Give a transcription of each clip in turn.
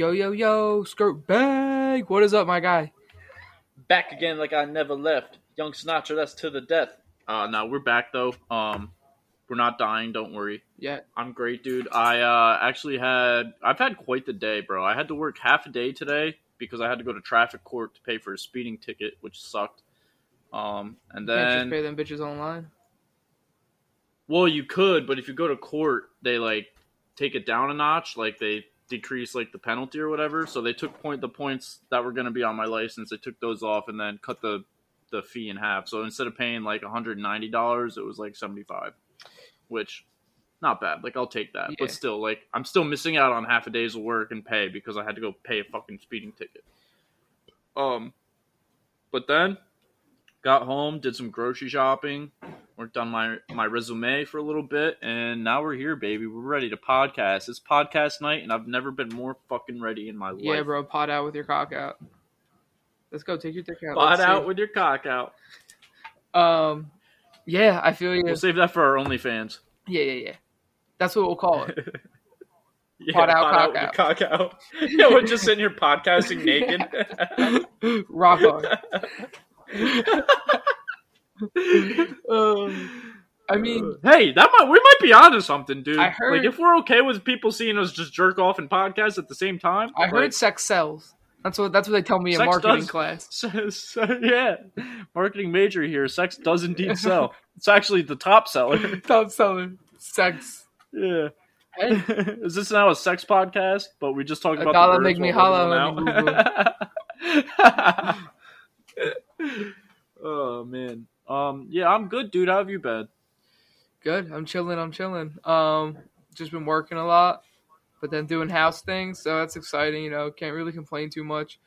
Yo, yo, yo, skirt bag. What is up, my guy? Back again like I never left. Young Sinatra, that's to the death. Uh no, we're back though. Um we're not dying, don't worry. Yeah. I'm great, dude. I uh actually had I've had quite the day, bro. I had to work half a day today because I had to go to traffic court to pay for a speeding ticket, which sucked. Um and Can't just then pay them bitches online. well, you could, but if you go to court, they like take it down a notch, like they decrease like the penalty or whatever. So they took point the points that were going to be on my license, they took those off and then cut the the fee in half. So instead of paying like $190, it was like 75, which not bad. Like I'll take that. Yeah. But still like I'm still missing out on half a day's of work and pay because I had to go pay a fucking speeding ticket. Um but then got home, did some grocery shopping, worked on my my resume for a little bit, and now we're here, baby. We're ready to podcast. It's podcast night, and I've never been more fucking ready in my life. Yeah, bro. Pot out with your cock out. Let's go. Take your dick out. Pot Let's out see. with your cock out. Um, yeah, I feel you. We'll save that for our OnlyFans. Yeah, yeah, yeah. That's what we'll call it. Yeah, Pot out, cock out. cock out. yeah, we're just sitting here podcasting naked. Rock on. um, I mean, hey, that might we might be onto something, dude. I heard- like if we're okay with people seeing us just jerk off in podcast at the same time. I heard like, sex sells. That's what that's what they tell me in marketing does. class. So, so, yeah, marketing major here. Sex does indeed sell. It's actually the top seller. Top seller. sex. Yeah. Hey, Is this now a sex podcast? But we just talked about dollar make me hollow we're and going out. oh man. Um. Yeah, I'm good, dude. How have you been? good. I'm chilling. I'm chilling. Um, just been working a lot, but then doing house things, so that's exciting. You know, can't really complain too much.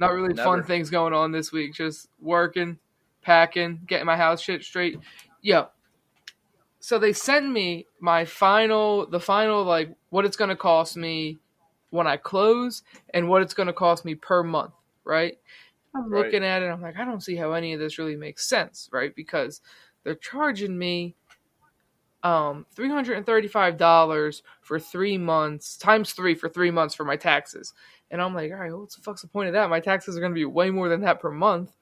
Not really fun things going on this week. Just working, packing, getting my house shit straight. Yo. So they sent me my final, the final like what it's gonna cost me when I close and what it's gonna cost me per month, right? I'm Right. looking at it, I'm like, I don't see how any of this really makes sense, right? Because they're charging me um $335 for three months times three for three months for my taxes. And i'm like all right what's the fuck's the point of that? My taxes are going to be way more than that per month.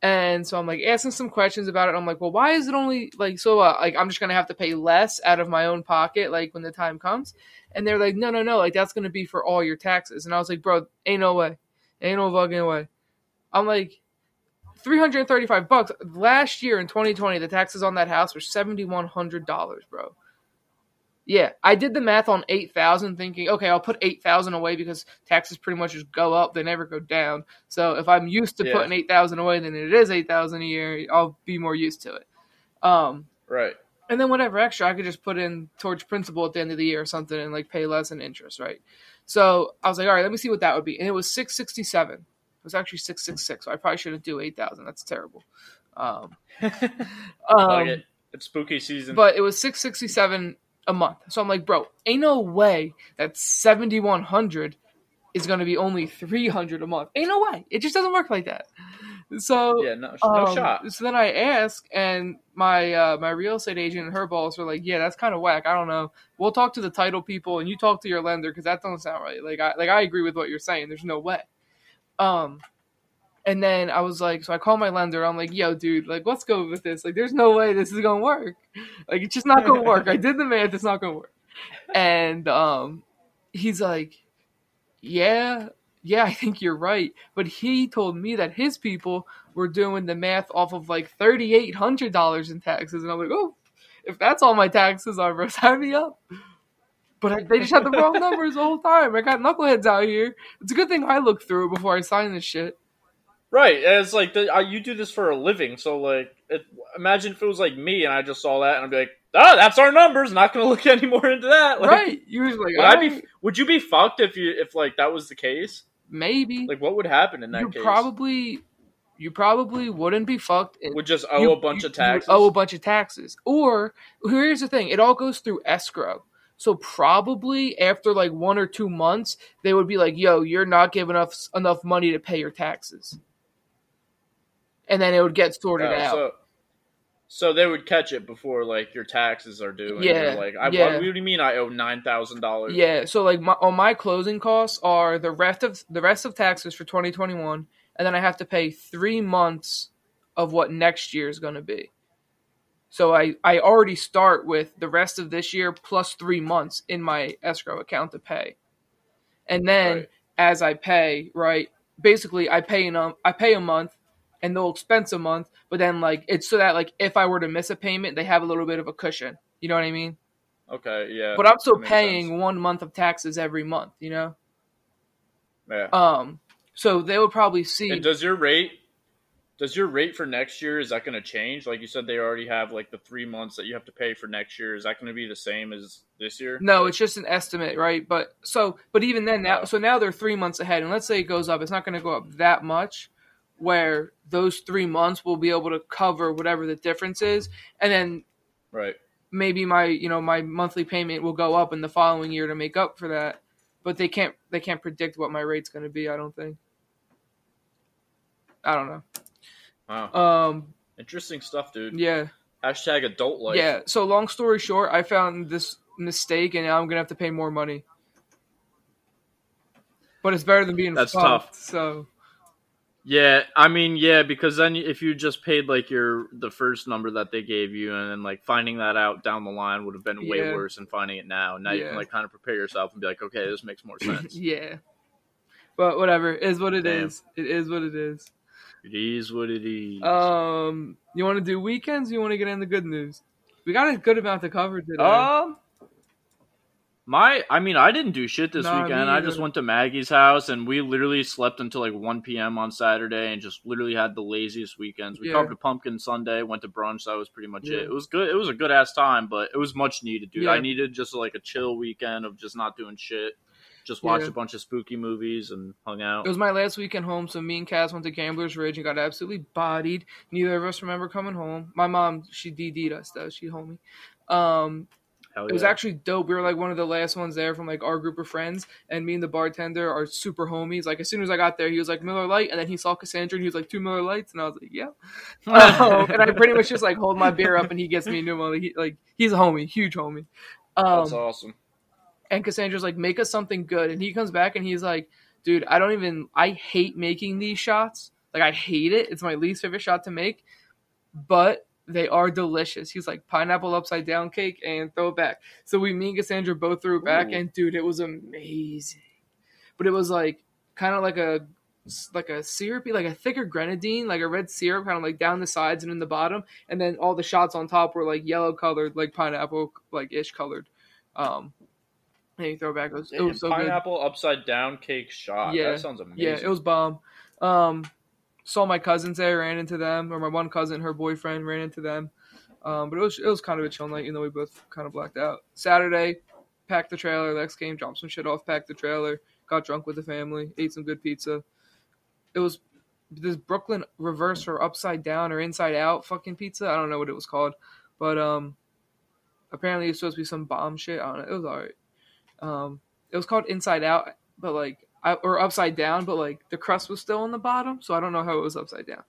And so i'm like asking some questions about it i'm like well why is it only like so uh, like i'm just going to have to pay less out of my own pocket like when the time comes? And they're like no no no like that's going to be for all your taxes. And i was like bro ain't no way ain't no fucking way i'm like 335 bucks last year in 2020 the taxes on that house were $7100 bro yeah i did the math on 8000 thinking okay i'll put 8000 away because taxes pretty much just go up they never go down so if i'm used to Yeah. putting 8000 away then it is 8000 a year i'll be more used to it um right. and then whatever extra I could just put in towards principal at the end of the year or something and like pay less in interest, right? So I was like, all right, let me see what that would be. And it was six sixty seven. It was actually six six six. So I probably shouldn't do eight thousand. That's terrible. Um, um, it. It's spooky season. but it was six sixty seven a month. So I'm like, bro, ain't no way that seventy one hundred is gonna be only three hundred a month. Ain't no way. It just doesn't work like that. So yeah, no, no um, shot. So then I ask, and my uh, my real estate agent and her boss were like, "Yeah, that's kind of whack. I don't know. We'll talk to the title people, and you talk to your lender because that doesn't sound right. Like I like I agree with what you're saying. There's no way." Um, and then I was like, so I call my lender. I'm like, "Yo, dude, like, let's go with this. Like, there's no way this is gonna work. Like, it's just not gonna work. I did the math. It's not gonna work." And um, he's like, "Yeah." Yeah, I think you're right. But he told me that his people were doing the math off of like thirty eight hundred dollars in taxes, and I'm like, oh, if that's all my taxes are, bro, sign me up. But I, they just had the wrong numbers the whole time. I got knuckleheads out here. It's a good thing I looked through it before I signed this shit. Right. and It's like the, uh, you do this for a living, so like, it, imagine if it was like me and I just saw that and I'd be like, "Oh, that's our numbers." Not going to look any more into that. Like, right? You was like, Would I be? Would you be fucked if you if like that was the case? maybe Like, what would happen in that you case? probably you probably wouldn't be fucked. and would just owe you- a bunch you- of taxes. owe a bunch of taxes. Or here's the thing: it all goes through escrow. So probably after like one or two months, they would be like, "Yo, you're not giving us enough money to pay your taxes," and then it would get sorted Oh, out. So, So they would catch it before like your taxes are due. And Yeah, like, I, yeah. what, do you mean I owe nine thousand dollars? Yeah, so like my, on my closing costs are the rest of the rest of taxes for 2021, and then I have to pay three months of what next year is going to be. So I I already start with the rest of this year plus three months in my escrow account to pay, and then Right. as I pay, right, basically I pay in a, I pay a month, and they'll expense a month, but then like it's so that like if I were to miss a payment, they have a little bit of a cushion. You know what I mean? Okay. Yeah. but I'm still paying sense. one month of taxes every month, you know. Yeah. Um, so they would probably see. and does your rate? Does your rate for next year is that going to change? Like you said, they already have like the three months that you have to pay for next year. Is that going to be the same as this year? no, it's just an estimate, right? But so, but even then, now, Oh. so now they're three months ahead, and let's say it goes up, it's not going to go up that much. Where those three months will be able to cover whatever the difference is, and then Right. maybe my you know my monthly payment will go up in the following year to make up for that. But they can't they can't predict what my rate's going to be. I don't think. I don't know. Wow. Um. Interesting stuff, dude. Yeah. Hashtag adult life. Yeah. So long story short, I found this mistake, and now I'm gonna have to pay more money. But it's better than being That's fucked, tough. So Yeah, I mean, yeah, because then if you just paid like your the first number that they gave you, and then like finding that out down the line would have been way Yeah. worse than finding it now. Now you can like kind of prepare yourself and be like, okay, this makes more sense. yeah. But whatever, it is what it Damn. is. It is what it is. It is what it is. Um, you want to do weekends? Or you want to get in the good news? We got a good amount to cover today. Um, my, I mean, I didn't do shit this Nah, weekend. I just went to Maggie's house and we literally slept until like 1 p.m. on Saturday and just literally had the laziest weekends. We Yeah. carved a pumpkin Sunday, went to brunch. That was pretty much Yeah. it. It was good. It was a good ass time, but it was much needed, dude. Yeah. I needed just like a chill weekend of just not doing shit. Just watched Yeah. a bunch of spooky movies and hung out. It was my last weekend home, so me and Cass went to Gambler's Ridge and got absolutely bodied. Neither of us remember coming home. My mom, she DD'd us though. She homie. Um, Hell It was actually dope. We were like one of the last ones there from like our group of friends, and me and the bartender are super homies. Like as soon as I got there, he was like Miller Lite, and then he saw Cassandra, and he was like two Miller Lites, and I was like, yeah. Um, and I pretty much just like hold my beer up, and he gets me a new one. Like, he, like he's a homie, huge homie. Um, That's awesome. And Cassandra's like, make us something good, and he comes back and he's like, dude, I don't even, I hate making these shots. Like I hate it. It's my least favorite shot to make, but they are delicious. He's like pineapple upside down cake and throw it back. So we, me and Cassandra both threw it back, Ooh. and dude, it was amazing. But it was like kind of like a like a syrupy, like a thicker grenadine, like a red syrup, kind of like down the sides and in the bottom, and then all the shots on top were like yellow colored, like pineapple, like ish colored. Um, and you throw it was, it was so good. pineapple upside down cake shot. Yeah. That sounds amazing. Yeah, it was bomb. Um, saw my cousins there, ran into them, or my one cousin, her boyfriend, ran into them. Um, but it was it was kind of a chill night, even though we both kind of blacked out. Saturday, packed the trailer. Lex came, dropped some shit off, packed the trailer, got drunk with the family, ate some good pizza. It was this Brooklyn reverse or upside down or inside out fucking pizza. I don't know what it was called, but um, apparently it's supposed to be some bomb shit. I don't know. It was alright. Um, it was called Inside Out, but like I, or upside down, but like the crust was still on the bottom, so I don't know how it was upside down.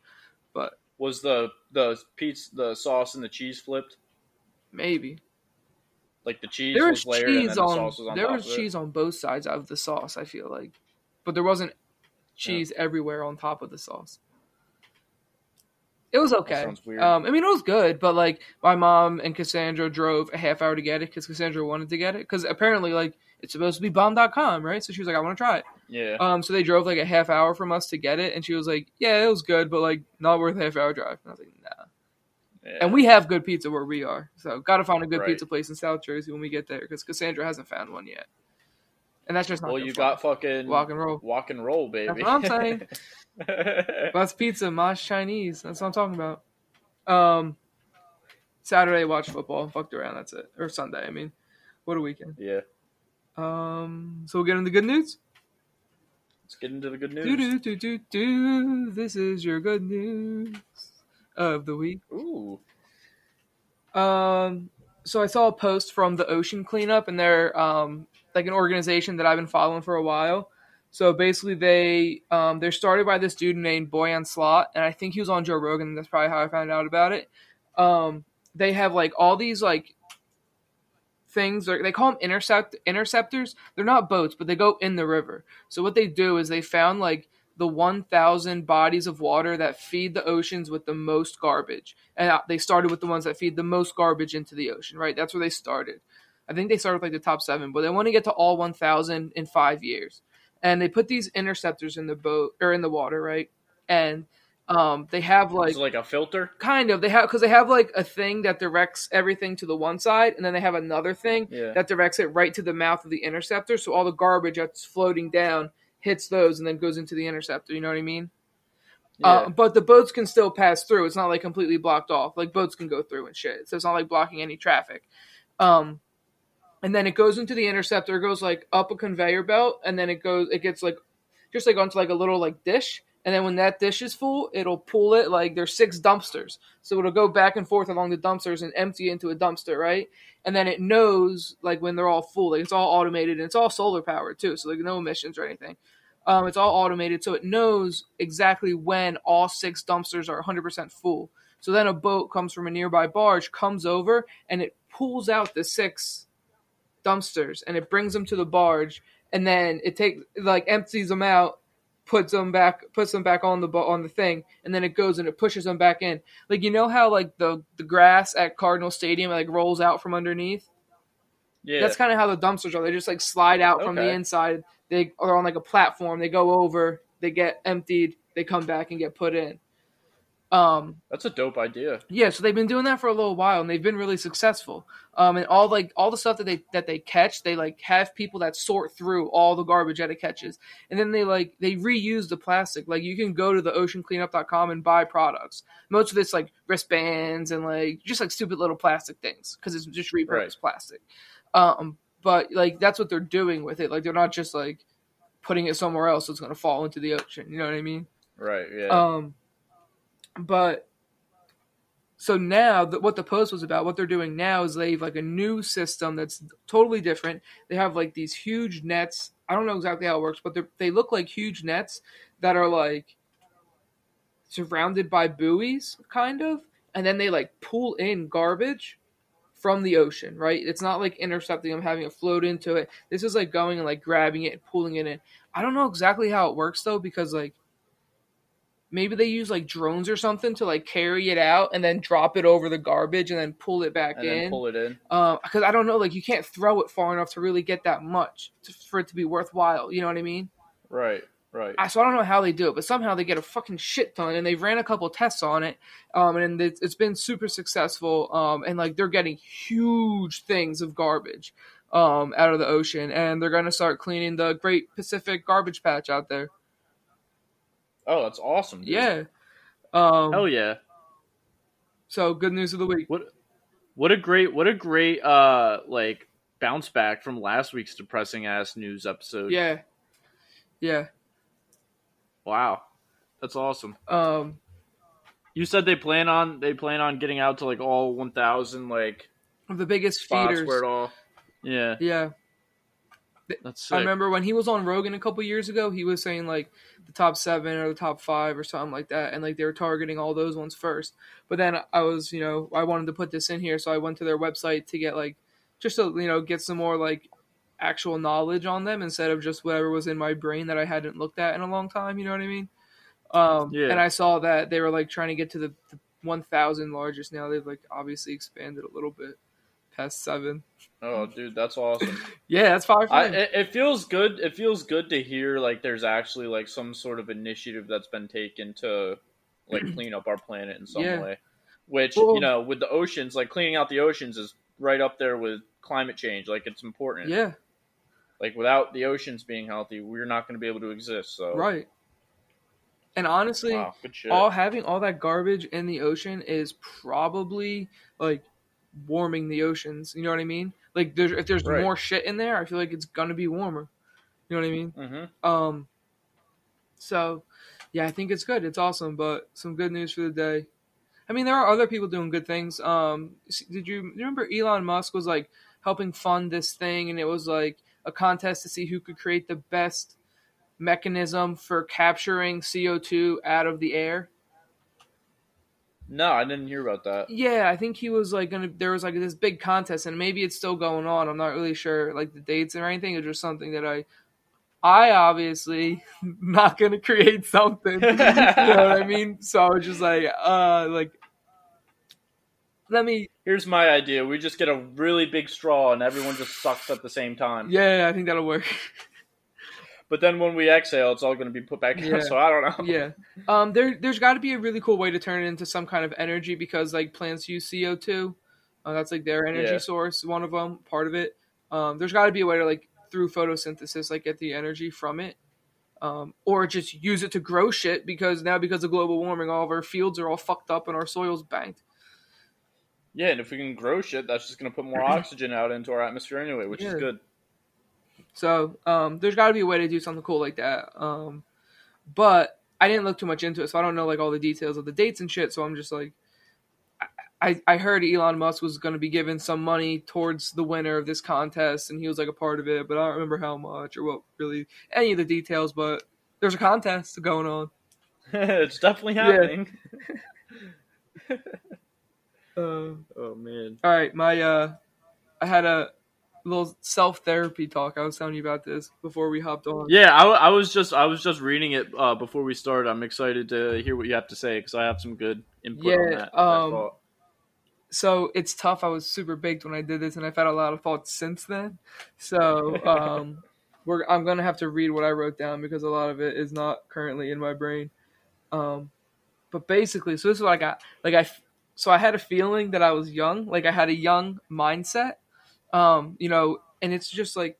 But Was the the pizza the sauce and the cheese flipped? maybe Like the cheese there was was layered cheese the on, on there was cheese on both sides of the sauce. I feel like, but there wasn't cheese everywhere on top of the sauce. It was okay. Um, I mean, it was good, but like my mom and Cassandra drove a half hour to get it because Cassandra wanted to get it because apparently like it's supposed to be bomb.com, right? So she was like, I want to try it. Yeah. Um, so they drove like a half hour from us to get it, and she was like, "Yeah, it was good, but like not worth a half hour drive." And I was like, "Nah." yeah. And we have good pizza where we are, so got to find a good Right. pizza place in South Jersey when we get there because Cassandra hasn't found one yet, and that's just not. well, you fault. got fucking walk and roll. walk and roll, baby. That's what I'm saying. That's pizza, Mosh Chinese. That's what I'm talking about. Um, Saturday watch football, fucked around. That's it. Or Sunday, I mean, what a weekend. yeah. Um, so we'll get into the good news. Let's get into the good news. do do do do. This is your good news of the week. Ooh. Um, so I saw a post from the Ocean Cleanup, and they're um like an organization that I've been following for a while. So basically, they um they're started by this dude named Boyan Slat, and I think he was on Joe Rogan. And that's probably how I found out about it. um, they have like all these like things. They call them intercept interceptors. They're not boats, but they go in the river. So what they do is they found like the 1,000 bodies of water that feed the oceans with the most garbage, and uh, they started with the ones that feed the most garbage into the ocean. Right, that's where they started. I think they started with like the top seven, but they want to get to all 1,000 in five years. And they put these interceptors in the boat or in the water, right? And um, they have like It's like a filter. kind of they have because they have like a thing that directs everything to the one side, and then they have another thing Yeah. that directs it right to the mouth of the interceptor. So all the garbage that's floating down hits those and then goes into the interceptor. You know what I mean? Yeah. Uh, but the boats can still pass through. It's not like completely blocked off. Like boats can go through and shit. So it's not like blocking any traffic. Um, and then it goes into the interceptor. It goes like up a conveyor belt, and then it goes. It gets like just like onto like a little like dish. And then when that dish is full, it'll pull it like there's six dumpsters. So it'll go back and forth along the dumpsters and empty into a dumpster, right? And then it knows like when they're all full. Like it's all automated and it's all solar powered too. So like no emissions or anything. Um, it's all automated, so it knows exactly when all six dumpsters are 100% full. So then a boat comes from a nearby barge, comes over, and it pulls out the six dumpsters and it brings them to the barge, and then it takes like empties them out, puts them back, puts them back on the on the thing, and then it goes and it pushes them back in. Like you know how like the the grass at Cardinal Stadium like rolls out from underneath. yeah. That's kind of how the dumpsters are. They just like slide out from the inside. They are on like a platform. They go over. They get emptied. They come back and get put in. Um, That's a dope idea. yeah, so they've been doing that for a little while, and they've been really successful. Um, and all like all the stuff that they that they catch, they like have people that sort through all the garbage that it catches, and then they like they reuse the plastic. Like you can go to the oceancleanup.com and buy products. Most of it's like wristbands and like just like stupid little plastic things because it's just repurposed Right. plastic. Um, but like that's what they're doing with it. Like they're not just like putting it somewhere else so it's gonna fall into the ocean. You know what I mean? Right. Yeah. Um, but so now that what the post was about, what they're doing now is they have like a new system that's totally different. They have like these huge nets. I don't know exactly how it works, but they look like huge nets that are like surrounded by buoys, kind of, and then they like pull in garbage from the ocean. Right? It's not like intercepting them, having it float into it. This is like going and like grabbing it and pulling it in. I don't know exactly how it works though, because like maybe they use like drones or something to like carry it out and then drop it over the garbage and then pull it back and in. pull it in. because I don't know, like you can't throw it far enough to really get that much to, for it to be worthwhile. You know what I mean? Right. Right. I, so I don't know how they do it, but somehow they get a fucking shit ton, and they've ran a couple tests on it, um, and it's, it's been super successful. Um, and like they're getting huge things of garbage, um, out of the ocean, and they're gonna start cleaning the Great Pacific Garbage Patch out there. Oh, that's awesome. Dude. Yeah. Um, Hell yeah. So good news of the week. What what a great what a great uh like bounce back from last week's depressing ass news episode. Yeah. Yeah. Wow. That's awesome. Um, You said they plan on they plan on getting out to like all 1000 like of the biggest feeders. where it all Yeah. Yeah. That's sick. I remember when he was on Rogan a couple years ago, he was saying like the top seven or the top five or something like that, and like they were targeting all those ones first. But then I was, you know, I wanted to put this in here, so I went to their website to get like just to you know get some more like actual knowledge on them instead of just whatever was in my brain that I hadn't looked at in a long time. You know what I mean? Um, Yeah. And I saw that they were like trying to get to the, the 1,000 largest. Now they've like obviously expanded a little bit past seven. Oh, dude, that's awesome. Yeah, that's far I, it, it feels good. It feels good to hear like there's actually like some sort of initiative that's been taken to like clean up our planet in some Yeah. way. Which Well- you know, with the oceans, like cleaning out the oceans is right up there with climate change. Like it's important. yeah, Like without the oceans being healthy, we're not going to be able to exist. So right. And honestly, wow, all having all that garbage in the ocean is probably like warming the oceans. You know what I mean? Like there's if there's Right. more shit in there, I feel like it's gonna be warmer. You know what I mean? hmm Um. So, yeah, I think it's good. It's awesome, but some good news for the day. I mean, there are other people doing good things. Um, did you remember Elon Musk was like helping fund this thing, and it was like a contest to see who could create the best mechanism for capturing CO two out of the air. No, I didn't hear about that. Yeah, I think he was like gonna. There was like this big contest, and maybe it's still going on. I'm not really sure, like the dates or anything. It's just something that I, I obviously not gonna create something. you know what I mean? So I was just like, uh, like, let me. Here's my idea: we just get a really big straw, and everyone just sucks at the same time. Yeah, I think that'll work. But then when we exhale, it's all going to be put back Yeah. in. So I don't know. yeah. Um. There, there's got to be a really cool way to turn it into some kind of energy because like plants use CO two. Uh, that's like their energy Yeah. source. One of them, part of it. Um. There's got to be a way to like through photosynthesis, like get the energy from it. Um, or just use it to grow shit because now because of global warming, all of our fields are all fucked up and our soil's banked. Yeah, and if we can grow shit, that's just going to put more oxygen out into our atmosphere anyway, which Yeah. is good. So um, there's got to be a way to do something cool like that. Um, but I didn't look too much into it, so I don't know like all the details of the dates and shit. So I'm just like, I I heard Elon Musk was going to be giving some money towards the winner of this contest, and he was like a part of it, but I don't remember how much or what really any of the details. But there's a contest going on. it's definitely Yeah. happening. Uh, Oh man. all right, my uh, I had a little self therapy talk. I was telling you about this before we hopped on. Yeah, I, I was just I was just reading it uh, before we started. I'm excited to hear what you have to say because I have some good input on Yeah, that. that um, so it's tough. I was super baked when I did this, and I've had a lot of thoughts since then. So um, we're I'm gonna have to read what I wrote down because a lot of it is not currently in my brain. Um, but basically, so this is what I got. Like I, so I had a feeling that I was young. Like I had a young mindset. Um, you know, and it's just like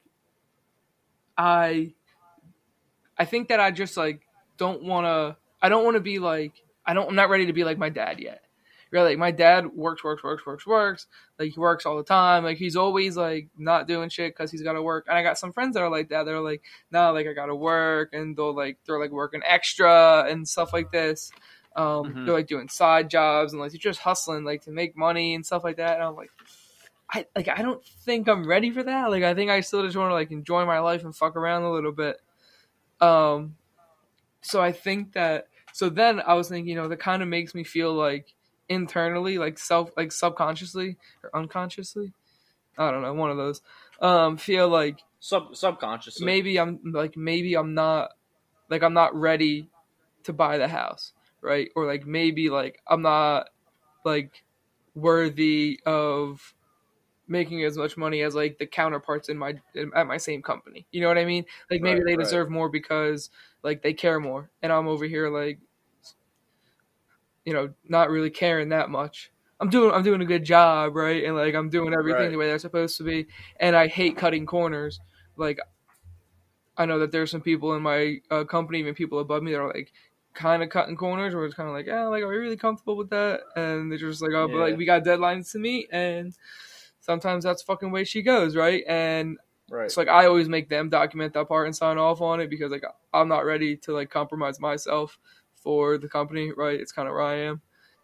I, I think that I just like don't want to. I don't want to be like I don't. I'm not ready to be like my dad yet. Really, like my dad works, works, works, works, works. Like he works all the time. Like he's always like not doing shit because he's got to work. And I got some friends that are like that. They're like, no, like I got to work, and they'll like they're like working extra and stuff like this. Um, Mhm. They're like doing side jobs and like they're just hustling like to make money and stuff like that. And I'm like, I like I don't think I'm ready for that. Like I think I still just want to like enjoy my life and fuck around a little bit. Um, so I think that so then I was thinking, you know, that kind of makes me feel like internally, like self, like subconsciously or unconsciously, I don't know, one of those. Um, feel like Sub subconsciously. maybe I'm like maybe I'm not like I'm not ready to buy the house, right? Or like maybe like I'm not like worthy of making as much money as like the counterparts in my in, at my same company. You know what I mean? Like maybe Right, they right. deserve more because like they care more, and I'm over here like you know not really caring that much. I'm doing I'm doing a good job, right? And like I'm doing everything Right. the way they're supposed to be, and I hate cutting corners. Like I know that there's some people in my uh, company, even people above me, that are like kind of cutting corners, where it's kind of like, yeah, like are we really comfortable with that? And they're just like, oh, but like we got deadlines to meet, and sometimes that's fucking way she goes, right? And right. it's like I always make them document that part and sign off on it because like I'm not ready to like compromise myself for the company, right? It's kind of where I am.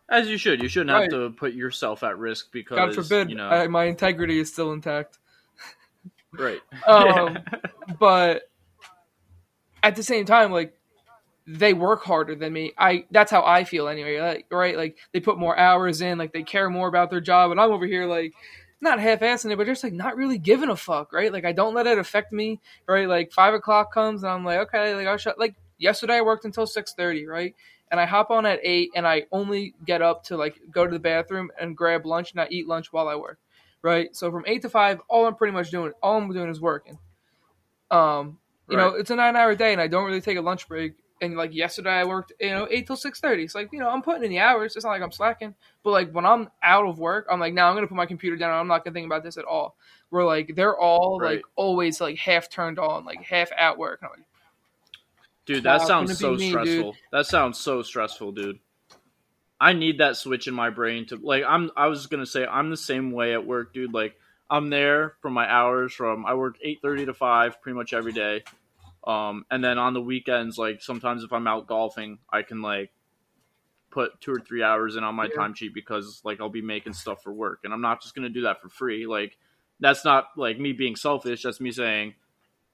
As you should. You shouldn't Right. have to put yourself at risk because God forbid, you know. I, my integrity is still intact. right. Um, but at the same time, like they work harder than me. I that's how I feel anyway. Like, right? Like they put more hours in. Like they care more about their job, and I'm over here like not half-assing it, but just like not really giving a fuck, right? Like I don't let it affect me, right? Like five o'clock comes, and I'm like, okay, like I'll shut. Like yesterday, I worked until six thirty, right? And I hop on at eight, and I only get up to like go to the bathroom and grab lunch, and I eat lunch while I work, right? So from eight to five, all I'm pretty much doing, all I'm doing is working. Um, you know, it's a nine-hour day, and I don't really take a lunch break. And like yesterday, I worked, you know, eight till six thirty. It's like you know, I'm putting in the hours. It's not like I'm slacking. But like when I'm out of work, I'm like, now I'm gonna put my computer down. and I'm not gonna think about this at all. We're like they're all Right. like always like half turned on, like half at work. Like, Dude, that sounds so me, stressful. That sounds so stressful, dude. I need that switch in my brain to like I'm I was gonna say I'm the same way at work, dude. Like I'm there for my hours from I work eight thirty to five pretty much every day. Um and then on the weekends, like sometimes if I'm out golfing, I can like put two or three hours in on my Yeah. time sheet because like I'll be making stuff for work and I'm not just gonna do that for free. Like that's not like me being selfish, that's me saying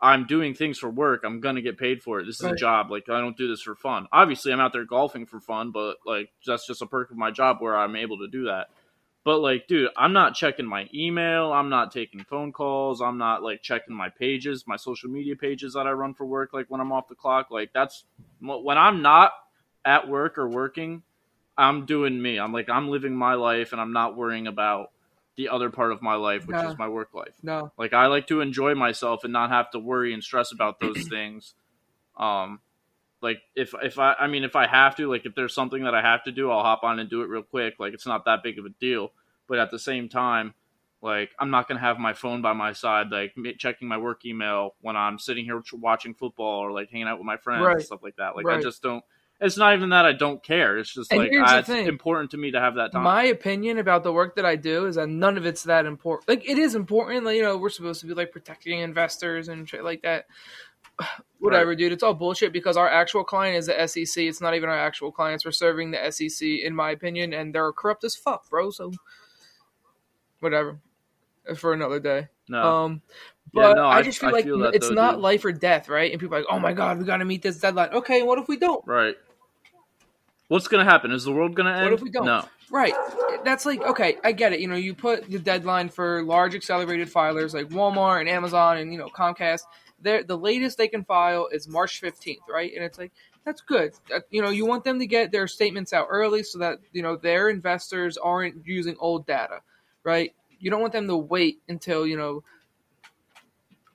I'm doing things for work. I'm gonna get paid for it. This is Right. a job. Like I don't do this for fun. Obviously, I'm out there golfing for fun, but like that's just a perk of my job where I'm able to do that. But like, dude, I'm not checking my email. I'm not taking phone calls. I'm not like checking my pages, my social media pages that I run for work. Like when I'm off the clock, like that's when I'm not at work or working. I'm doing me. I'm like I'm living my life, and I'm not worrying about the other part of my life, which Nah. is my work life. No. Like I like to enjoy myself and not have to worry and stress about those things. Um, like if if I I mean if I have to, like if there's something that I have to do, I'll hop on and do it real quick. Like it's not that big of a deal. But at the same time, like I'm not gonna have my phone by my side, like checking my work email when I'm sitting here watching football or like hanging out with my friends Right. and stuff like that. Like I just don't. It's not even that I don't care. It's just And like I, it's important to me to have that time. My opinion about the work that I do is that none of it's that important. Like it is important, like you know, we're supposed to be like protecting investors and shit like that. Whatever, dude. It's all bullshit because our actual client is the SEC. It's not even our actual clients. We're serving the SEC, in my opinion, and they're corrupt as fuck, bro. So, whatever. For another day. no, Um, Yeah, but no, I I- just feel I like feel it's though, not dude. life or death, right? And people are like, oh my god, we got to meet this deadline. Okay, what if we don't? right. What's gonna happen? Is the world gonna end? What if we don't? No. Right. That's like okay, I get it. You know, you put the deadline for large accelerated filers like Walmart and Amazon and you know Comcast. They're, the latest they can file is March fifteenth, right? And it's like that's good. Uh, you know, you want them to get their statements out early so that you know their investors aren't using old data, right? You don't want them to wait until you know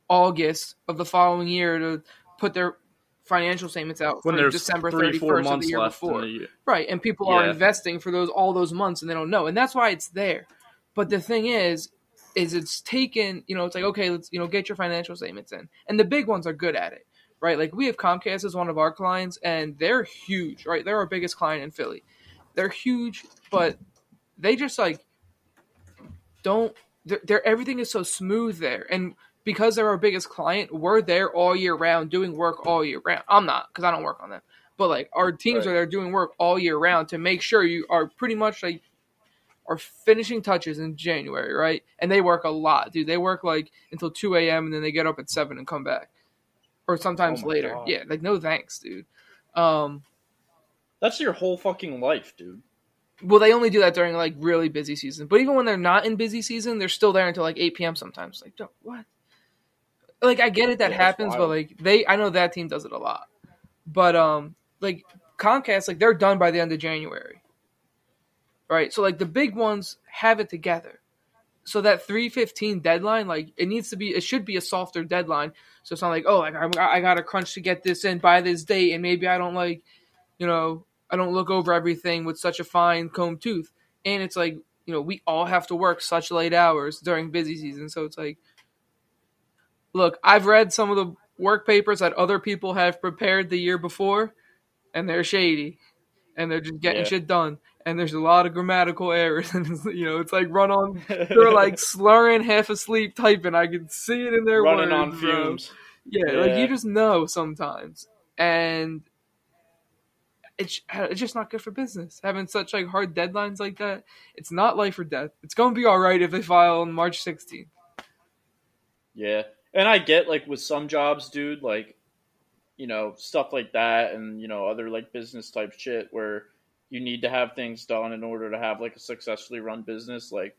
August of the following year to put their financial statements out When for there's December three, thirty four first of months the year left before. the. Right, and people are investing for those all those months and they don't know. And that's why it's there. But the thing is is it's taken, you know, it's like okay, let's, you know, get your financial statements in. And the big ones are good at it. Right? Like we have Comcast as one of our clients and they're huge, right? They're our biggest client in Philly. They're huge, but they just like don't they're, they're everything is so smooth there and because they're our biggest client we're there all year round doing work all year round i'm not because i don't work on them but like our teams Right. are there doing work all year round to make sure you are pretty much like are finishing touches in january right and they work a lot dude they work like until 2 a.m and then they get up at 7 and come back or sometimes Oh later God. yeah like no thanks dude um That's your whole fucking life, dude. well, they only do that during like really busy season. But even when they're not in busy season, they're still there until like eight p.m. sometimes. Like, don't, what? Like, I get it that Yeah, happens, but like they, I know that team does it a lot. But um, like Comcast, like they're done by the end of January, right? So like the big ones have it together. So that three fifteen deadline, like it needs to be, it should be a softer deadline. So it's not like, oh, like I, I got to crunch to get this in by this date, and maybe I don't like, you know, I don't look over everything with such a fine comb tooth. And it's like, you know, we all have to work such late hours during busy season. So it's like, look, I've read some of the work papers that other people have prepared the year before, and they're shady, and they're just getting Yeah. shit done. And there's a lot of grammatical errors, and it's, you know, it's like run on. They're like slurring, half asleep, typing. I can see it in their running words, on bro. fumes. Yeah, like you just know sometimes, and it's it's just not good for business having such like hard deadlines like that. It's not life or death. It's gonna be all right if they file on March 16th. Yeah, and I get like with some jobs, dude, like you know stuff like that, and you know other like business type shit where you need to have things done in order to have like a successfully run business. Like,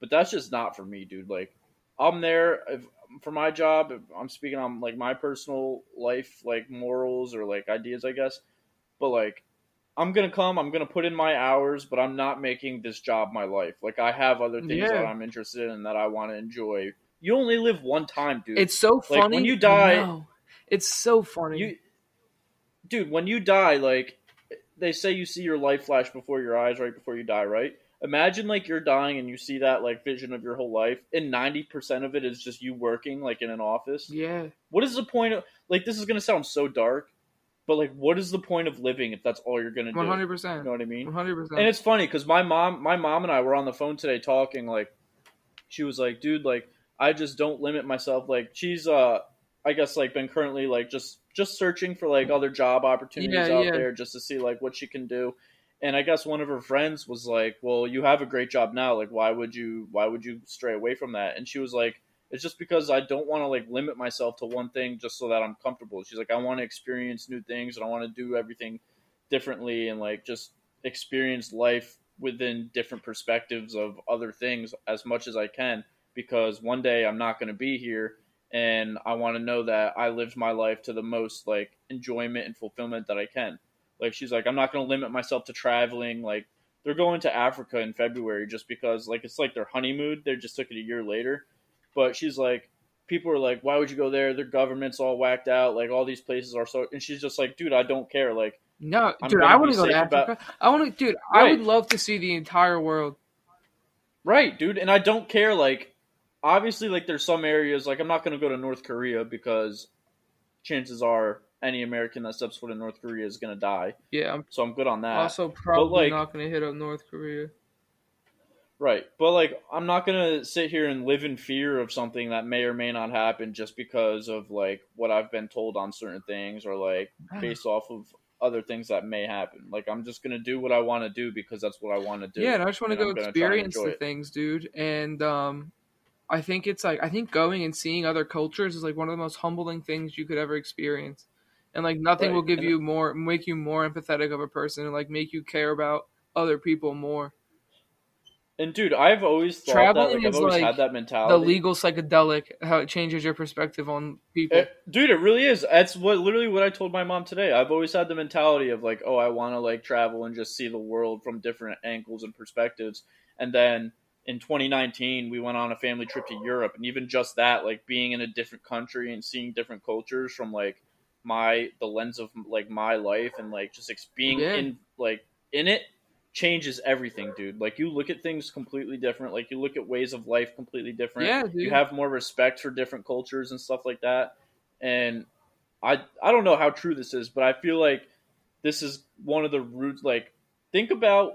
but that's just not for me, dude. Like, I'm there if, for my job. I'm speaking on like my personal life, like morals or like ideas, I guess. But like, I'm gonna come. I'm gonna put in my hours, but I'm not making this job my life. Like, I have other things Yeah. that I'm interested in that I want to enjoy. You only live one time, dude. It's so Like, funny when you die-. It's so funny. you dude when you die like they say you see your life flash before your eyes right before you die right imagine like you're dying and you see that like vision of your whole life and 90% of it is just you working like in an office yeah, what is the point of like this is gonna sound so dark but like what is the point of living if that's all you're gonna do 100%. you know what i mean 100%. and it's funny because my mom, my mom and I were on the phone today talking. Like, she was like, "Dude, like, I just don't limit myself. Like, she's, uh, I guess, like, been currently like just just searching for like other job opportunities Yeah, out yeah. there just to see like what she can do." And I guess one of her friends was like, "Well, you have a great job now. Like, why would you why would you stray away from that?" And she was like, It's just because I don't want to like limit myself to one thing just so that I'm comfortable. She's like, I want to experience new things and I want to do everything differently and like just experience life within different perspectives of other things as much as I can because one day I'm not going to be here and I want to know that I lived my life to the most like enjoyment and fulfillment that I can. Like she's like I'm not going to limit myself to traveling like they're going to Africa in February just because like it's like their honeymoon. They just took it a year later. But she's like people are like why would you go there? Their government's all whacked out. Like all these places are so and she's just like dude, I don't care. Like No, I'm dude, I want to go to safe about- Africa. I want to, dude. I would love to see the entire world. Right, dude, and I don't care. Like, obviously, like there's some areas like I'm not gonna go to North Korea because chances are any American that steps foot in North Korea is gonna die. Yeah, I'm So I'm good on that. also probably like- not going to hit up North Korea. Right, but like I'm not gonna sit here and live in fear of something that may or may not happen just because of like what I've been told on certain things or like based off of other things that may happen. Like I'm just gonna do what I want to do because that's what I want to do. Yeah, and I just want to go I'm gonna try and experience the things, dude. And um, I think it's like I think going and seeing other cultures is like one of the most humbling things you could ever experience. And like nothing Right, will give and- you more, make you more empathetic of a person, and like make you care about other people more. And dude, I've always thought Traveling that. Like, I've always like had that The legal psychedelic, how it changes your perspective on people. It- dude, it really is. That's what literally what I told my mom today. I've always had the mentality of like, oh, I want to like travel and just see the world from different angles and perspectives. And then in 2019, we went on a family trip to Europe, and even just that, like being in a different country and seeing different cultures from like my the lens of like my life and like just ex- being Yeah. in like in it changes everything, dude. Like you look at things completely different. Like you look at ways of life completely different yeah, dude. you have more respect for different cultures and stuff like that and i i don't know how true this is but i feel like this is one of the roots like think about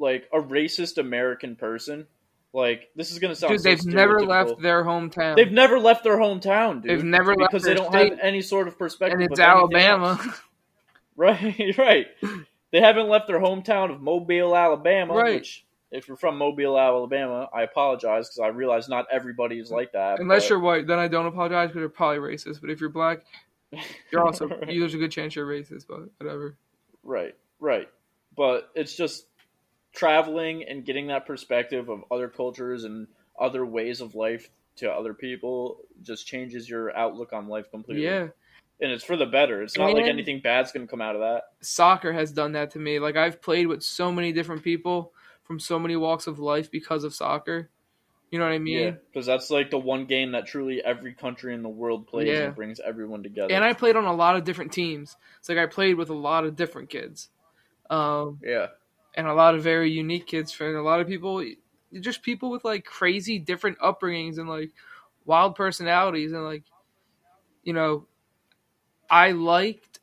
like a racist american person like this is gonna sound dude, so they've never left their hometown. They've never left their hometown dude They've never left because they don't state, have any sort of perspective and it's Alabama. right right they haven't left their hometown of mobile alabama Right. which if you're from mobile alabama i apologize because i realize not everybody is like that Unless but- you're white, then I don't apologize because you're probably racist. But if you're black, you're also Right. there's a good chance you're racist. But whatever. Right, right. But it's just traveling and getting that perspective of other cultures and other ways of life to other people just changes your outlook on life completely. Yeah, And it's for the better. It's not like anything bad's going to come out of that. soccer has done that to me. Like I've played with so many different people from so many walks of life because of soccer. You know what I mean? Yeah, because that's like the one game that truly every country in the world plays Yeah. and brings everyone together. And I played on a lot of different teams. It's like I played with a lot of different kids, um, yeah, and a lot of very unique kids. For a lot of people, just people with like crazy different upbringings and like wild personalities, and like you know, I liked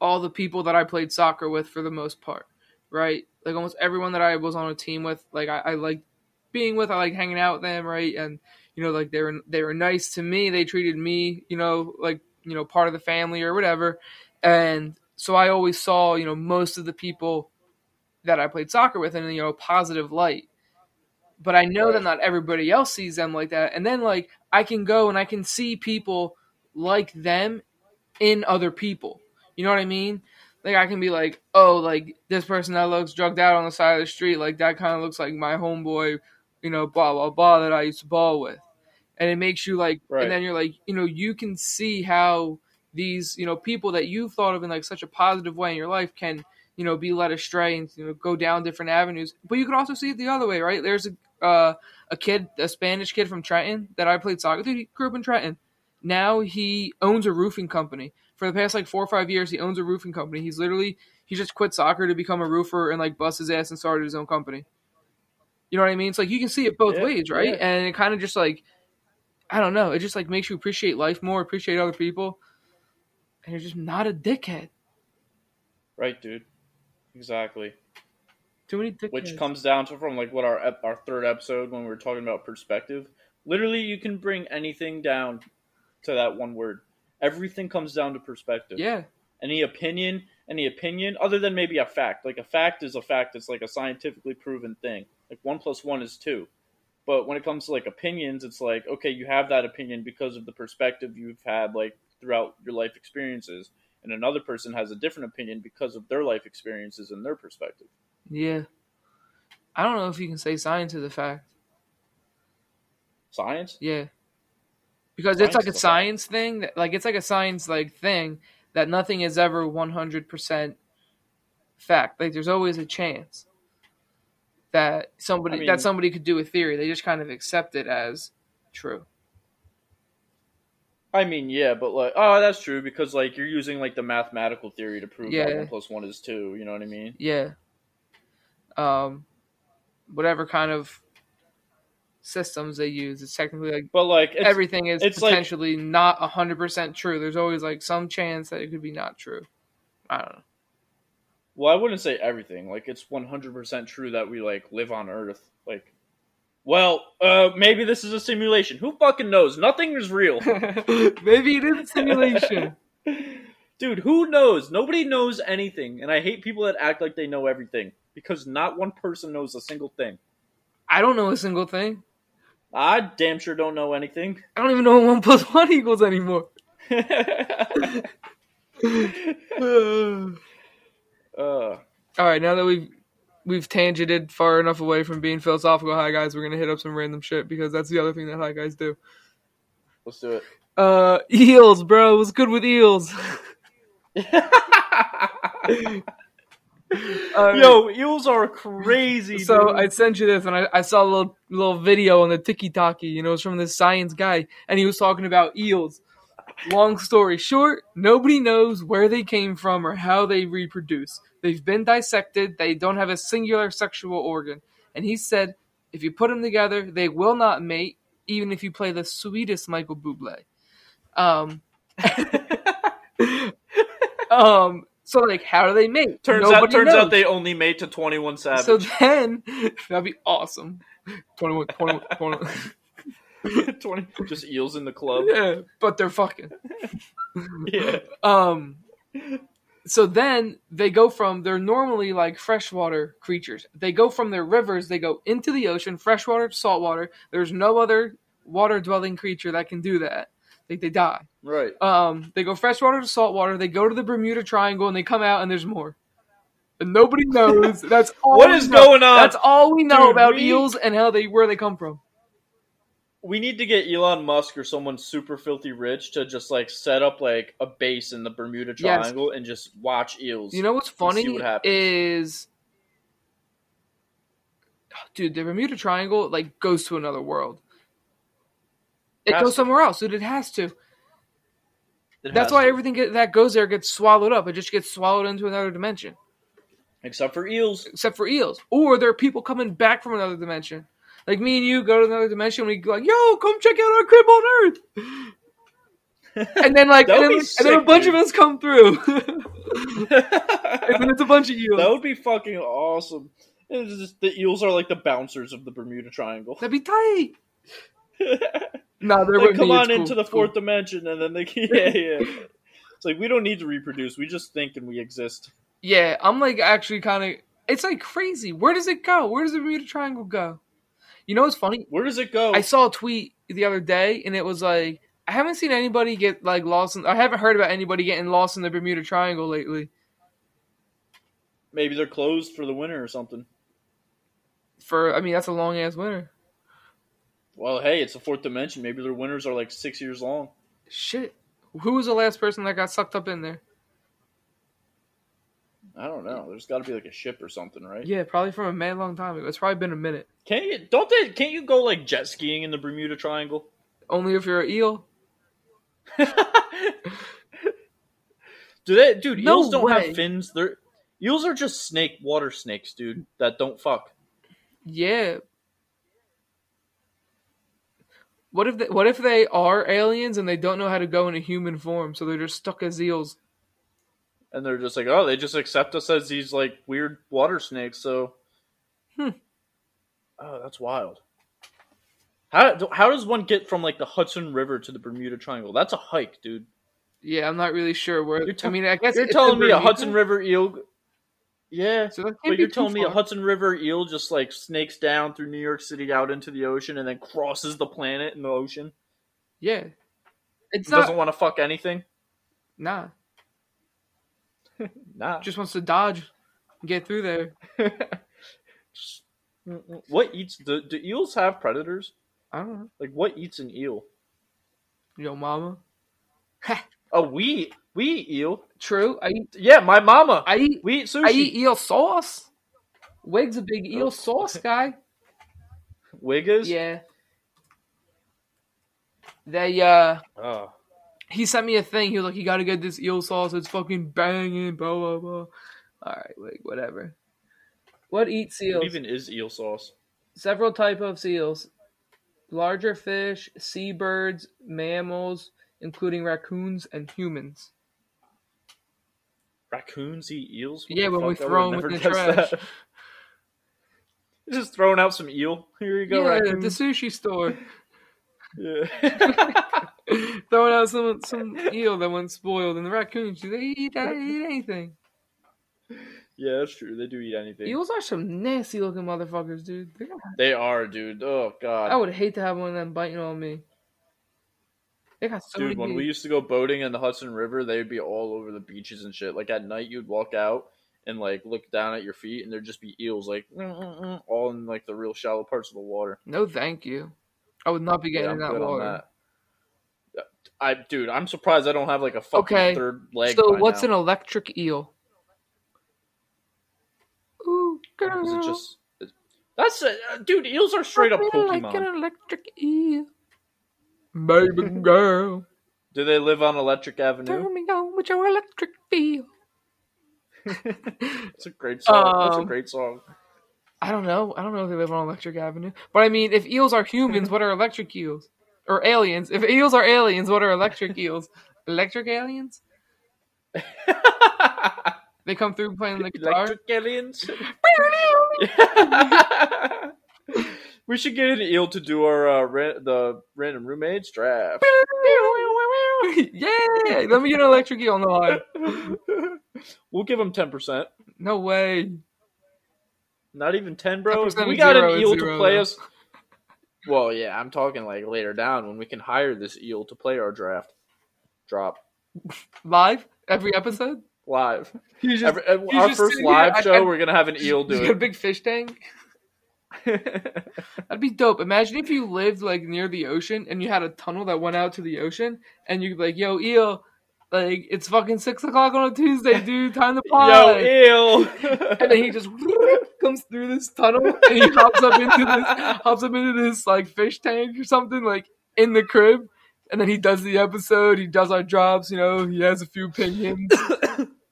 all the people that I played soccer with for the most part. Right, like almost everyone that I was on a team with, like I, I liked being with. I like hanging out with them. Right, and you know, like they were they were nice to me. They treated me, you know, like you know, part of the family or whatever. And so I always saw, you know, most of the people that I played soccer with in a you know positive light. But I know that not everybody else sees them like that. And then like I can go and I can see people like them in other people. You know what I mean? Like I can be like, oh, like this person that looks drugged out on the side of the street, like that kind of looks like my homeboy, you know, blah blah blah that I used to ball with, and it makes you like, Right. and then you're like, you know, you can see how these, you know, people that you've thought of in like such a positive way in your life can, you know, be led astray and you know go down different avenues. But you can also see it the other way, right? There's a uh, a kid, a Spanish kid from Trenton that I played soccer. Dude, he grew up in Trenton. Now he owns a roofing company. For the past like four or five years, he owns a roofing company. He's literally he just quit soccer to become a roofer and like bust his ass and started his own company. You know what I mean? It's like you can see it both Yeah, ways, right? yeah. And it kind of just like I don't know. It just like makes you appreciate life more, appreciate other people, and you're just not a dickhead. right, dude. Exactly. Too many dickheads. which comes down to from like what our ep- our third episode when we were talking about perspective. Literally, you can bring anything down to that one word. Everything comes down to perspective. yeah, Any opinion, any opinion, other than maybe a fact. Like a fact is a fact. It's like a scientifically proven thing. Like one plus one is two. But when it comes to like opinions, it's like okay, you have that opinion because of the perspective you've had like throughout your life experiences, and another person has a different opinion because of their life experiences and their perspective. Yeah. I don't know if you can say science is a fact. Science? Yeah. Because it's like a a fact. science thing, that, like it's like a science like thing that nothing is ever 100% fact. Like there's always a chance that somebody I mean- that somebody could do a theory. They just kind of accept it as true. I mean, yeah, but like, oh, that's true because like you're using like the mathematical theory to prove that one plus one is two. You know what I mean? Yeah. Um whatever kind of systems they use, it's technically like But like, everything is it's like- potentially not 100% true. There's always like some chance that it could be not true. I don't know. well, I wouldn't say everything. Like, it's 100 percent true that we like live on Earth. Like, well, uh, maybe this is a simulation. Who fucking knows? Nothing is real. Maybe it is a simulation. Dude, who knows? Nobody knows anything, and I hate people that act like they know everything because not one person knows a single thing. I don't know a single thing. I damn sure don't know anything. I don't even know what one plus one equals anymore. uh, All right, now that we've we've tangented far enough away from being philosophical high guys, we're gonna hit up some random shit because that's the other thing that high guys do. let's do it. Uh, eels, bro. What's good with eels? Uh, Yo, eels are crazy. So dude. I sent you this, and I, I saw a little little video on the Tiki Taki. You know, it's from this science guy, and he was talking about eels. Long story short, nobody knows where they came from or how they reproduce. They've been dissected. They don't have a singular sexual organ, and he said if you put them together, they will not mate, even if you play the sweetest Michael Bublé. Um. um. So like, how do they mate? turns out turns knows. out they only mate to Twenty One Savage. So then, that'd be awesome. 21, 21, 21. 20, just eels in the club. yeah, but they're fucking. Yeah. Um, so then they go from they're normally like freshwater creatures. They go from their rivers, they go into the ocean, freshwater to saltwater. There's no other water dwelling creature that can do that. They they die. Right. Um, they go freshwater to saltwater. They go to the Bermuda Triangle and they come out and there's more. And nobody knows. That's all. What we know. going on? That's all we know Dude, about we- eels and how they where they come from. We need to get Elon Musk or someone super filthy rich to just like set up like a base in the Bermuda Yes. Triangle and just watch eels. You know what's funny what is, dude, the Bermuda Triangle like goes to another world. It Has goes to. somewhere else, dude. It has to. It That's has why to. everything that goes there gets swallowed up. It just gets swallowed into another dimension, except for eels. except for eels. Or there are people coming back from another dimension. Like me and you go to another dimension. We go like, "Yo, come check out our crib on Earth." And then like, and then, be and then a bunch dude. of us come through, and then it's a bunch of eels. That would be fucking awesome. It's just, the eels are like the bouncers of the Bermuda Triangle. That'd be tight. No, there they wouldn't come on cool. into the It's cool. fourth dimension and then they yeah yeah. It's like we don't need to reproduce. We just think and we exist. Yeah, I'm like actually kind of. It's like crazy. Where does it go? Where does the Bermuda Triangle go? You know what's funny? Where does it go? I saw a tweet the other day, and it was like, I haven't seen anybody get like lost. In, I haven't heard about anybody getting lost in the Bermuda Triangle lately. Maybe they're closed for the winter or something. For I mean, that's a long ass winter. Well, hey, it's the fourth dimension. Maybe their winters are like six years long. Shit. Who was the last person that got sucked up in there? I don't know. There's got to be like a ship or something, right? Yeah, probably from a mad long time ago. It's probably been a minute. Can't you? Don't they? Can't you go like jet skiing in the Bermuda Triangle? Only if you're an eel. Do they, dude? No eels don't way. have fins. They're eels are just snake water snakes, dude. That don't fuck. Yeah. What if they, what if they are aliens and they don't know how to go in a human form, so they're just stuck as eels? And they're just like, oh, they just accept us as these like weird water snakes. So, Hmm. Oh, that's wild. How how does one get from like the Hudson River to the Bermuda Triangle? That's a hike, dude. Yeah, I'm not really sure where. You're I mean, I guess You're telling me a Hudson River eel? Yeah, So but you're telling me a. Hudson River eel just like snakes down through New York City out into the ocean and then crosses the planet in the ocean? Yeah. It's It not. doesn't want to fuck anything. Nah. Nah. Just wants to dodge, and get through there. Just- what eats do, do eels have predators? I don't know. Like what eats an eel? Yo, mama. Oh, we we eat eel. True. I eat. Yeah, my mama. I eat. we eat sushi. I eat eel sauce. Wig's a big eel Oh. sauce guy. Wiggers. Yeah. They uh Oh. He sent me a thing. He was like, "You gotta get this eel sauce. It's fucking banging." Blah blah blah. All right, like whatever. What eats What even is eel sauce? Several type of seals, larger fish, seabirds, mammals, including raccoons and humans. Raccoons eat eels? Yeah, the when we throw would've 'em in the trash. Just throwing out some eel. Here you go, yeah, raccoon. the sushi store. Yeah. Throwing out some some eel that went spoiled, and the raccoons they eat, they eat anything. yeah, that's true. They do eat anything. Eels are some nasty looking motherfuckers, dude. They're gonna- They are, dude. Oh god. I would hate to have one of them biting on me. They got so Dude, many. when we used to go boating in the Hudson River, they'd be all over the beaches and shit. Like at night, you'd walk out and like look down at your feet, and there'd just be eels, like all in like the real shallow parts of the water. no, thank you. I would not be getting Yeah, in that water. that. I, dude, I'm surprised I don't have like a fucking Okay, third leg. So, what's now. an electric eel? Ooh, girl. Is it just? That's a, uh, dude. Eels are straight up I feel Like an electric eel. Baby girl, Do they live on Electric turn Avenue? me on with your electric feel. It's a great song. That's a Um, great song. I don't know. I don't know if they live on Electric Avenue. But I mean, if eels are humans, what are electric eels? Or aliens? If eels are aliens, what are electric eels? Electric aliens? They come through playing the guitar. Electric aliens. we should get an eel to do our uh, ra- the random roommates draft. yeah, let me get an electric eel on the line. we'll give him ten percent. No way. Not even ten, bro. We got an eel to play though. us. Well, yeah, I'm talking like later down when we can hire this eel to play our draft. Drop Live every episode. live. You just, Every, uh, our just first sit here, live I- show, I- we're gonna have an eel do just got a big fish tank. That'd be dope. Imagine if you lived like near the ocean and you had a tunnel that went out to the ocean, and you could be like, "Yo, eel, like it's fucking six o'clock on a Tuesday, dude. Time to Yo, pie." eel. and then he just comes through this tunnel and he hops up into this hops up into this like fish tank or something like in the crib. And then he does the episode. He does our drops you know. He has a few opinions.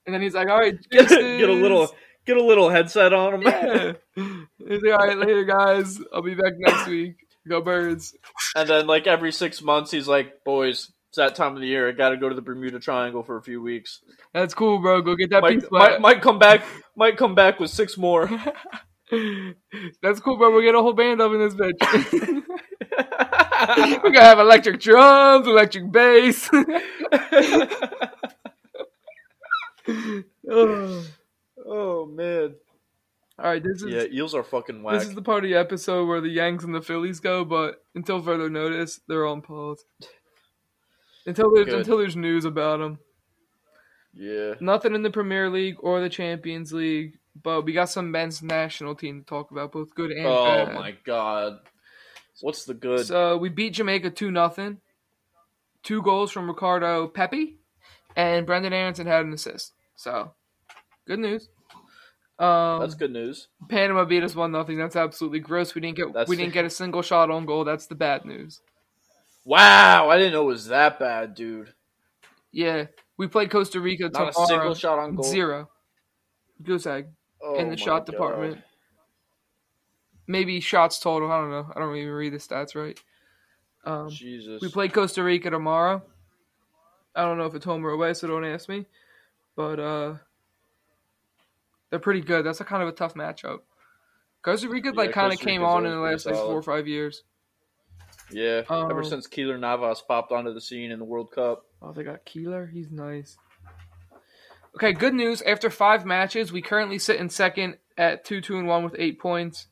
And then he's like all right get, a, get a little get a little headset on him. yeah. He's like all right later guys. I'll be back next week. Go birds. And then like every six months, he's like, "Boys, it's that time of the year. I got to go to the Bermuda Triangle for a few weeks. that's cool bro go get that Might, piece might, might come back. Might come back with six more." that's cool bro we'll get a whole band up in this bitch we're gonna have electric drums electric bass oh. oh man, All right, this is yeah, eels are fucking whack. this is the part of the episode where the Yanks and the Phillies go, but until further notice, they're on pause. Until there's Good. until there's news about them. yeah, Nothing in the Premier League or the Champions League, but we got some men's national team to talk about, both good and oh bad. my god, what's the good? So we beat Jamaica two nothing. Two goals from Ricardo Pepi, and Brenden Aaronson had an assist. So, good news. Um, That's good news. Panama beat us one nothing. That's absolutely gross. We didn't get That's- we didn't get a single shot on goal. That's the bad news. Wow, I didn't know it was that bad, dude. Yeah, we played Costa Rica Not tomorrow. a single shot on goal. Zero. Goose egg Oh in the shot God. department. Maybe shots total. I don't know. I don't even read the stats right. Um, Jesus. we play Costa Rica tomorrow. I don't know if it's home or away, so don't ask me. But uh, they're pretty good. That's a kind of a tough matchup. Costa Rica like Yeah, kind of came on in the last like solid. four or five years. Yeah, ever Um, since Keylor Navas popped onto the scene in the World Cup. Oh, they got Keylor. He's nice. Okay, good news. After five matches, we currently sit in second at two two and one with eight points.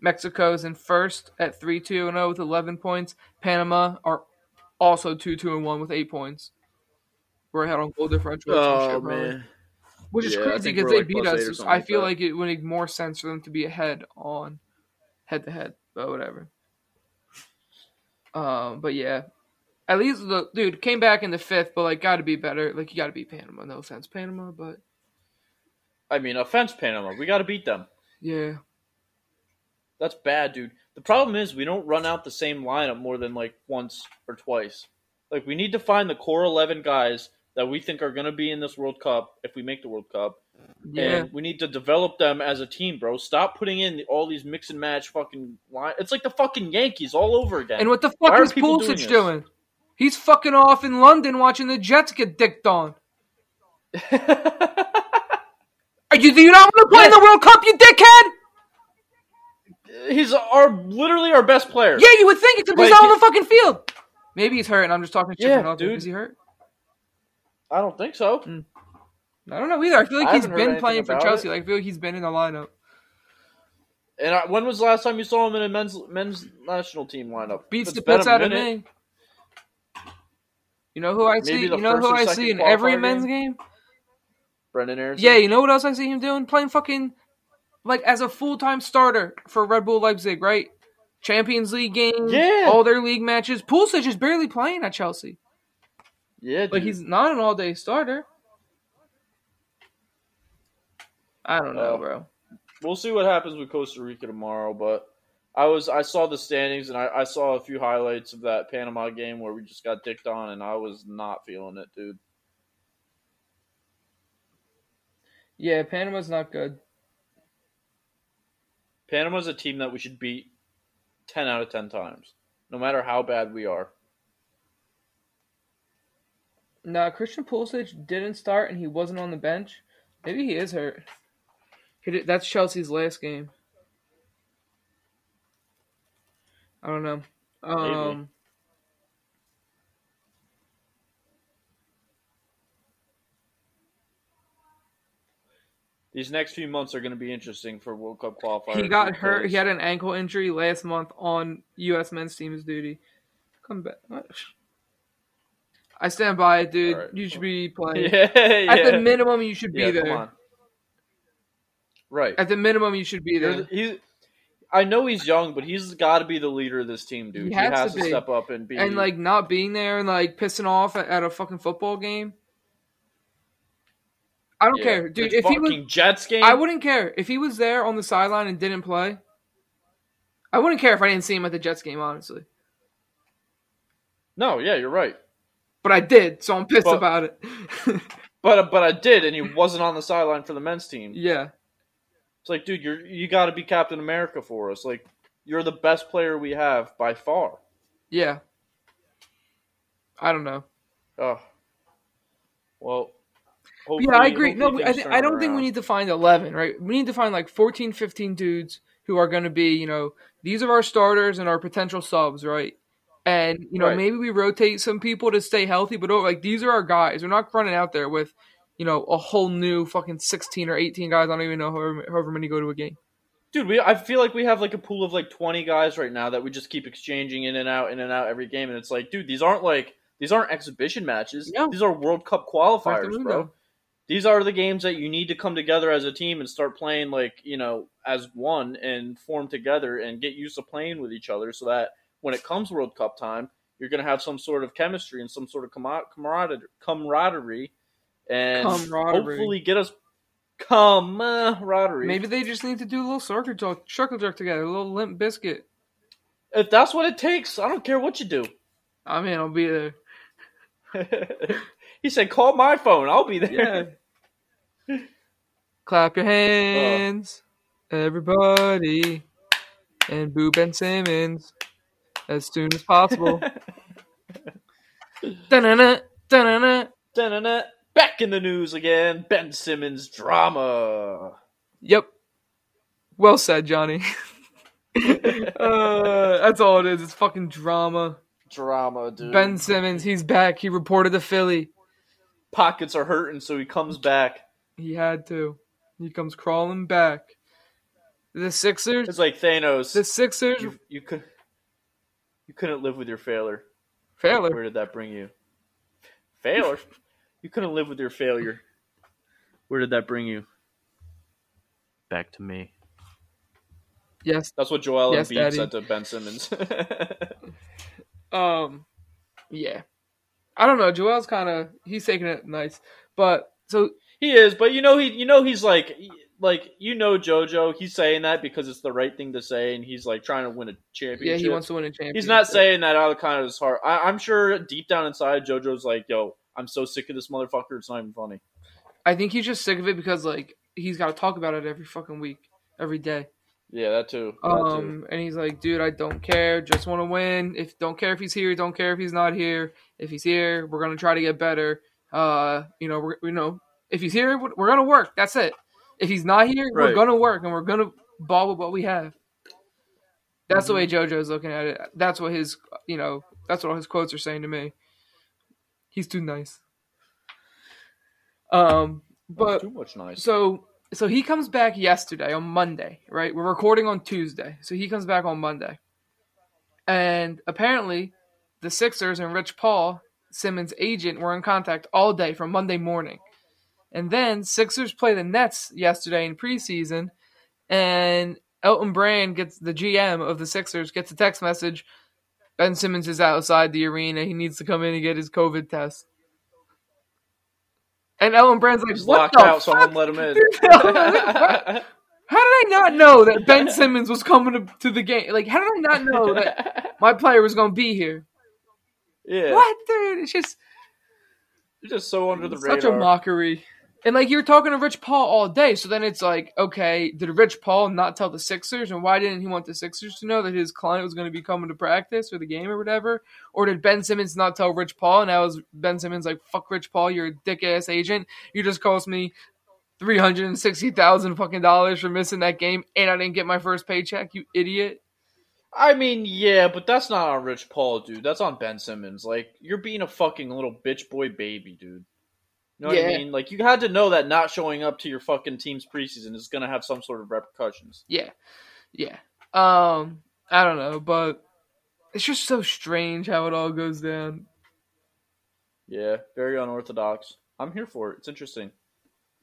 Mexico is in first at three two and zero with eleven points. Panama are also two two and one with eight points. We're ahead on goal differential. Oh man. which is Yeah, crazy because they like, beat us. I feel that. like it would make more sense for them to be ahead on head to head, but whatever. Um, but yeah, at least the dude came back in the fifth, but like got to be better. Like you got to beat Panama. No offense, Panama, but I mean, offense Panama. We got to beat them. yeah, That's bad, dude. The problem is we don't run out the same lineup more than like once or twice. Like we need to find the core eleven guys that we think are going to be in this World Cup if we make the World Cup, yeah. and we need to develop them as a team, bro. Stop putting in all these mix and match fucking line. It's like the fucking Yankees all over again. And what the fuck are is people doing Pulisic doing? He's fucking off in London watching the Jets get dicked on. Are you, do you not want to play in the World Cup, you dickhead? He's our literally our best player. Yeah, you would think except he's Like, not on the fucking field. Maybe he's hurt, and I'm just talking shit Yeah, dude. Is he hurt? I don't think so. Mm. I don't know either. I feel like I he's been playing for Chelsea. it. Like I feel like he's been in the lineup. And I, when was the last time you saw him in a men's men's national team lineup? Beats the piss out of me. You know who I see? Maybe You know who I see in every men's game? game? Brenden Aaronson. Yeah, you know what else I see him doing? Playing fucking like as a full time starter for Red Bull Leipzig, right? Champions League games, Yeah. all their league matches. Pulisic is barely playing at Chelsea. yeah. Dude. Like he's not an all day starter. I don't know, Well, bro. we'll see what happens with Costa Rica tomorrow. But I was I saw the standings and I, I saw a few highlights of that Panama game where we just got dicked on, and I was not feeling it, dude. Yeah, Panama's not good. Panama's a team that we should beat ten out of ten times, no matter how bad we are. Now, Christian Pulisic didn't start and he wasn't on the bench. Maybe he is hurt. That's Chelsea's last game. I don't know. Um, These next few months are going to be interesting for World Cup qualifiers. he got hurt. because- He had an ankle injury last month on U.S. men's team's duty. Come back. I stand by it, dude. Alright. You should be playing. Yeah, yeah. At the minimum, you should be yeah, come there. On. Right. At the minimum, you should be there. the- I know he's young, but he's got to be the leader of this team, dude. He He, has has to to, step up and be. and like not being there and like pissing off at, at a fucking football game. I don't Yeah. care, dude. The If he was, Jets game, I wouldn't care if he was there on the sideline and didn't play. I wouldn't care if I didn't see him at the Jets game, honestly. No, yeah, you're right. But I did, so I'm pissed But- about it. But but I did, and he wasn't on the sideline for the men's team. yeah, It's like, dude, you're you got to be Captain America for us. Like, you're the best player we have by far. yeah. I don't know. Oh, well. Yeah, I agree. No, I, th- I don't think we need to find 11, right? We need to find like 14, 15 dudes who are going to be, you know, these are our starters and our potential subs, right? And, you know, Right. maybe we rotate some people to stay healthy, but oh, like these are our guys. We're not running out there with, you know, a whole new fucking 16 or 18 guys. I don't even know however, however many go to a game. Dude, we I feel like we have like a pool of like 20 guys right now that we just keep exchanging in and out, in and out every game, and it's like, dude, these aren't like these aren't exhibition matches. No. These are World Cup qualifiers, bro. These are the games that you need to come together as a team and start playing like you know as one and form together and get used to playing with each other, so that when it comes World Cup time, you're gonna have some sort of chemistry and some sort of camaraderie and hopefully get us camaraderie. Maybe they just need to do a little circle jerk, circle jerk together, a little limp biscuit. If that's what it takes, I don't care what you do. I mean, I'll be there. he said, "Call my phone. I'll be there." Yeah. Clap your hands, everybody, and boo Ben Simmons as soon as possible. Da-na-na, da-na-na. Da-na-na. Back in the news again. Ben Simmons drama. Yep. Well said, Johnny. uh, that's all it is. It's fucking drama. Drama, dude. Ben Simmons, he's back. He reported to Philly. pockets are hurting, so he comes back. He had to. He comes crawling back. The Sixers. It's like Thanos. The Sixers. You, you could. You couldn't live with your failure. Failure. Where did that bring you? Failure. You couldn't live with your failure. Where did that bring you? Back to me. Yes. That's what Joel Yes, Embiid Daddy. said to Ben Simmons. Um. Yeah. I don't know. Joel's kind of he's taking it nice, but so he is, but you know he, you know he's like, like you know JoJo. He's saying that because it's the right thing to say, and he's like trying to win a championship. yeah, he wants to win a championship. He's not saying that out of kind of his heart. I, I'm sure deep down inside, JoJo's like, "Yo, I'm so sick of this motherfucker. It's not even funny." I think he's just sick of it because like he's got to talk about it every fucking week, every day. Yeah, that too. That too. Um, and he's like, dude, I don't care. Just want to win. If don't care if he's here, don't care if he's not here. If he's here, we're gonna try to get better. Uh, you know, we're you know, if he's here, we're gonna work. That's it. If he's not here, we're gonna work and we're gonna ball with what we have. That's the Mhm. way JoJo's looking at it. That's what his, you know, that's what all his quotes are saying to me. He's too nice. Um, but too much nice. so so he comes back yesterday on Monday, right? We're recording on Tuesday. So he comes back on Monday. And apparently the Sixers and Rich Paul, Simmons' agent, were in contact all day from Monday morning. And then Sixers play the Nets yesterday in preseason and Elton Brand gets the GM of the Sixers gets a text message Ben Simmons is outside the arena. He needs to come in and get his COVID test. And Elton Brand's like, "What locked the out. fuck? Someone let him in. How did I not know that Ben Simmons was coming to, to the game? Like, how did I not know that my player was going to be here? yeah, What, dude? It's just You're just so under the such radar. Such a mockery. And like you're talking to Rich Paul all day, so then it's like, okay, did Rich Paul not tell the Sixers, and why didn't he want the Sixers to know that his client was going to be coming to practice or the game or whatever? Or did Ben Simmons not tell Rich Paul, and now is Ben Simmons like, fuck Rich Paul, you're a dick ass agent. You just cost me three hundred and sixty thousand fucking dollars for missing that game, and I didn't get my first paycheck. You idiot. I mean, yeah, but that's not on Rich Paul, dude. That's on Ben Simmons. Like, you're being a fucking little bitch boy baby, dude. You know what Yeah. I mean? Like, you had to know that not showing up to your fucking team's preseason is gonna have some sort of repercussions. Yeah, yeah. Um, I don't know, but it's just so strange how it all goes down. Yeah, very unorthodox. I'm here for it. It's interesting.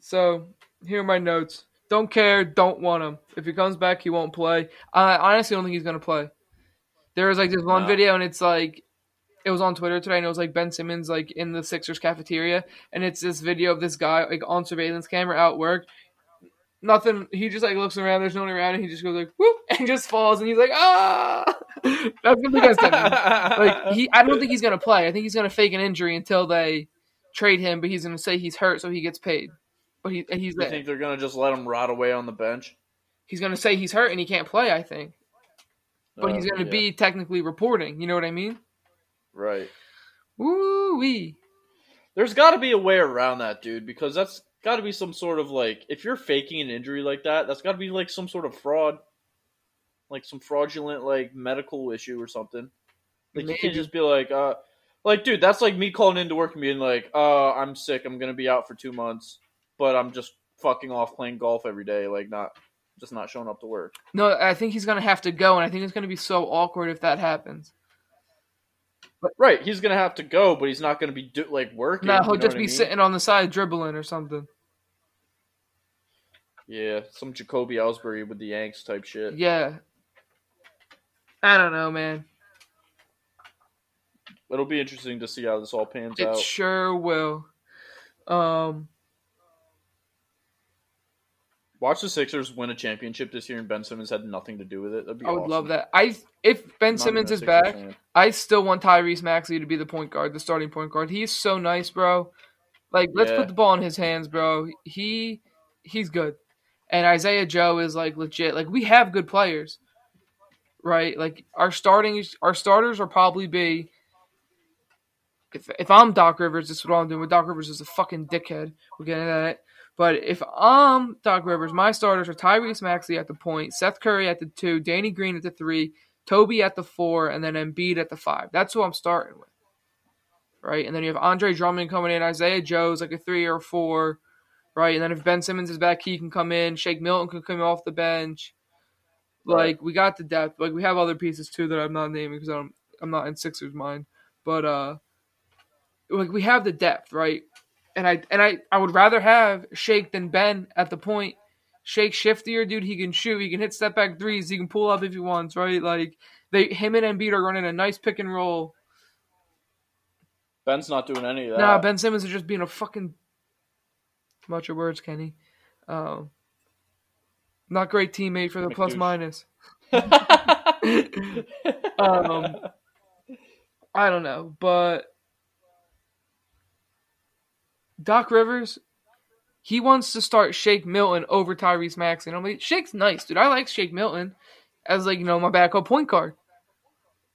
So here are my notes. Don't care. Don't want him. If he comes back, he won't play. I honestly don't think he's gonna play. There was like this one No. video, and it's like it was on Twitter today, and it was like Ben Simmons like in the Sixers cafeteria, and it's this video of this guy like on surveillance camera at work. Nothing. He just like looks around. There's no one around, and he just goes like whoop, and just falls, and he's like ah. That's gonna be Simmons. Like he, I don't think he's gonna play. I think he's gonna fake an injury until they trade him, but he's gonna say he's hurt so he gets paid. But he, he's You there. think they're gonna just let him rot away on the bench? he's going to say he's hurt and he can't play, I think. But Uh, he's going to yeah. be technically reporting. You know what I mean? Right. Woo wee. There's got to be a way around that, dude, because that's got to be some sort of like if you're faking an injury like that, that's got to be like some sort of fraud, like some fraudulent like medical issue or something. Like you Maybe. can't just be like, uh, like dude, that's like me calling into work and being like, uh, I'm sick, I'm gonna be out for two months, but I'm just fucking off playing golf every day, like not just not showing up to work. No, I think he's going to have to go, and I think it's going to be so awkward if that happens. Right, he's gonna have to go, but he's not gonna be do- like working. No, you he'll know just what I be mean? sitting on the side dribbling or something. Yeah, some Jacoby Ellsbury with the Yanks type shit. Yeah. I don't know, man. It'll be interesting to see how this all pans It out. sure will. Um, Watch the Sixers win a championship this year, and Ben Simmons had nothing to do with it. I would awesome. love that. I if Ben Simmons is back, fan. I still want Tyrese Maxey to be the point guard, the starting point guard. He's so nice, bro. Like, let's Yeah. put the ball in his hands, bro. He he's good. And Isaiah Joe is like legit. Like we have good players. Right? Like our starting our starters will probably be if if I'm Doc Rivers, this is what I'm doing. With Doc Rivers is a fucking dickhead. We're getting at it. But if I'm Doc Rivers, my starters are Tyrese Maxey at the point, Seth Curry at the two, Danny Green at the three, Toby at the four, and then Embiid at the five. That's who I'm starting with. right? And then you have Andre Drummond coming in, Isaiah Joe's like a three or a four, right? And then if Ben Simmons is back, he can come in. Shake Milton can come off the bench. Like we got the depth. Like we have other pieces too that I'm not naming because I'm I'm not in Sixers mind. But uh, like we have the depth, right? And I and I I would rather have Shake than Ben at the point. Shake shiftier, dude. He can shoot. He can hit step back threes. He can pull up if he wants, right? Like they him and Embiid are running a nice pick and roll. Ben's not doing any of that. Nah, Ben Simmons is just being a fucking. Watch your words, Kenny. Um, not great teammate for the McDouche. minus. Um, I don't know, but Doc Rivers, he wants to start Shake Milton over Tyrese Maxey. I'm like, Shake's nice, dude. I like Shake Milton as like you know my backup point guard.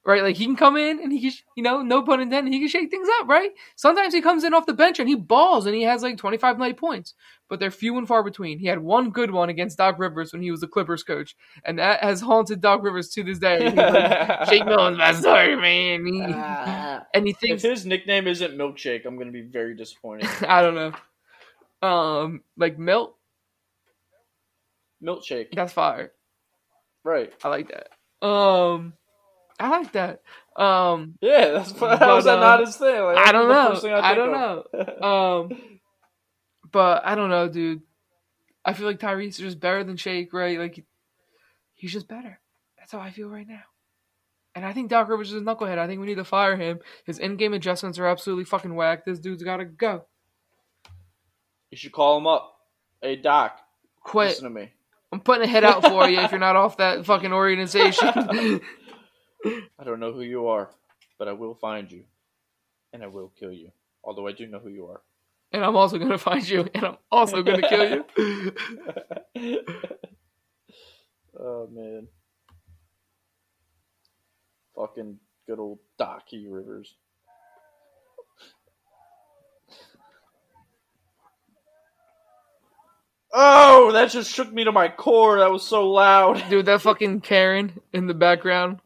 Right, like he can come in and he can, you know, no pun intended, he can shake things up, right? Sometimes he comes in off the bench and he balls and he has like 25 night points, but they're few and far between. He had one good one against Doc Rivers when he was the Clippers coach, and that has haunted Doc Rivers to this day. He's like, Shake Milton's my story, man. He- Ah. and he if thinks his nickname isn't Milkshake, I'm gonna be very disappointed. I don't know. Um, like Milt, Milkshake, that's fire. right? I like that. Um, I like that. Um, Yeah, that's But, how is that not his thing? Like, I don't know. thing I don't of. know. Um, but I don't know, dude. I feel like Tyrese is just better than Shake, right? Like he's just better. That's how I feel right now. And I think Doc Rivers is a knucklehead. I think we need to fire him. His in-game adjustments are absolutely fucking whack. This dude's got to go. you should call him up. Hey Doc, Quit. listen to me. I'm putting a hit out for you if you're not off that fucking organization. I don't know who you are, but I will find you, and I will kill you. Although I do know who you are. and I'm also gonna find you, and I'm also gonna kill you. oh man, fucking good old Doc E. Rivers. Oh, that just shook me to my core. That was so loud. Dude, that fucking Karen in the background.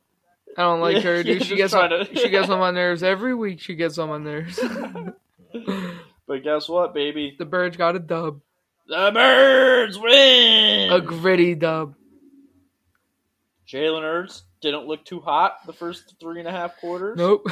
I don't like her, dude. She gets on, to- she gets on my nerves every week. She gets on my nerves. But guess what, baby? the birds got a dub, The birds win. a gritty dub. Jalen Hurts didn't look too hot the first three and a half quarters. Nope.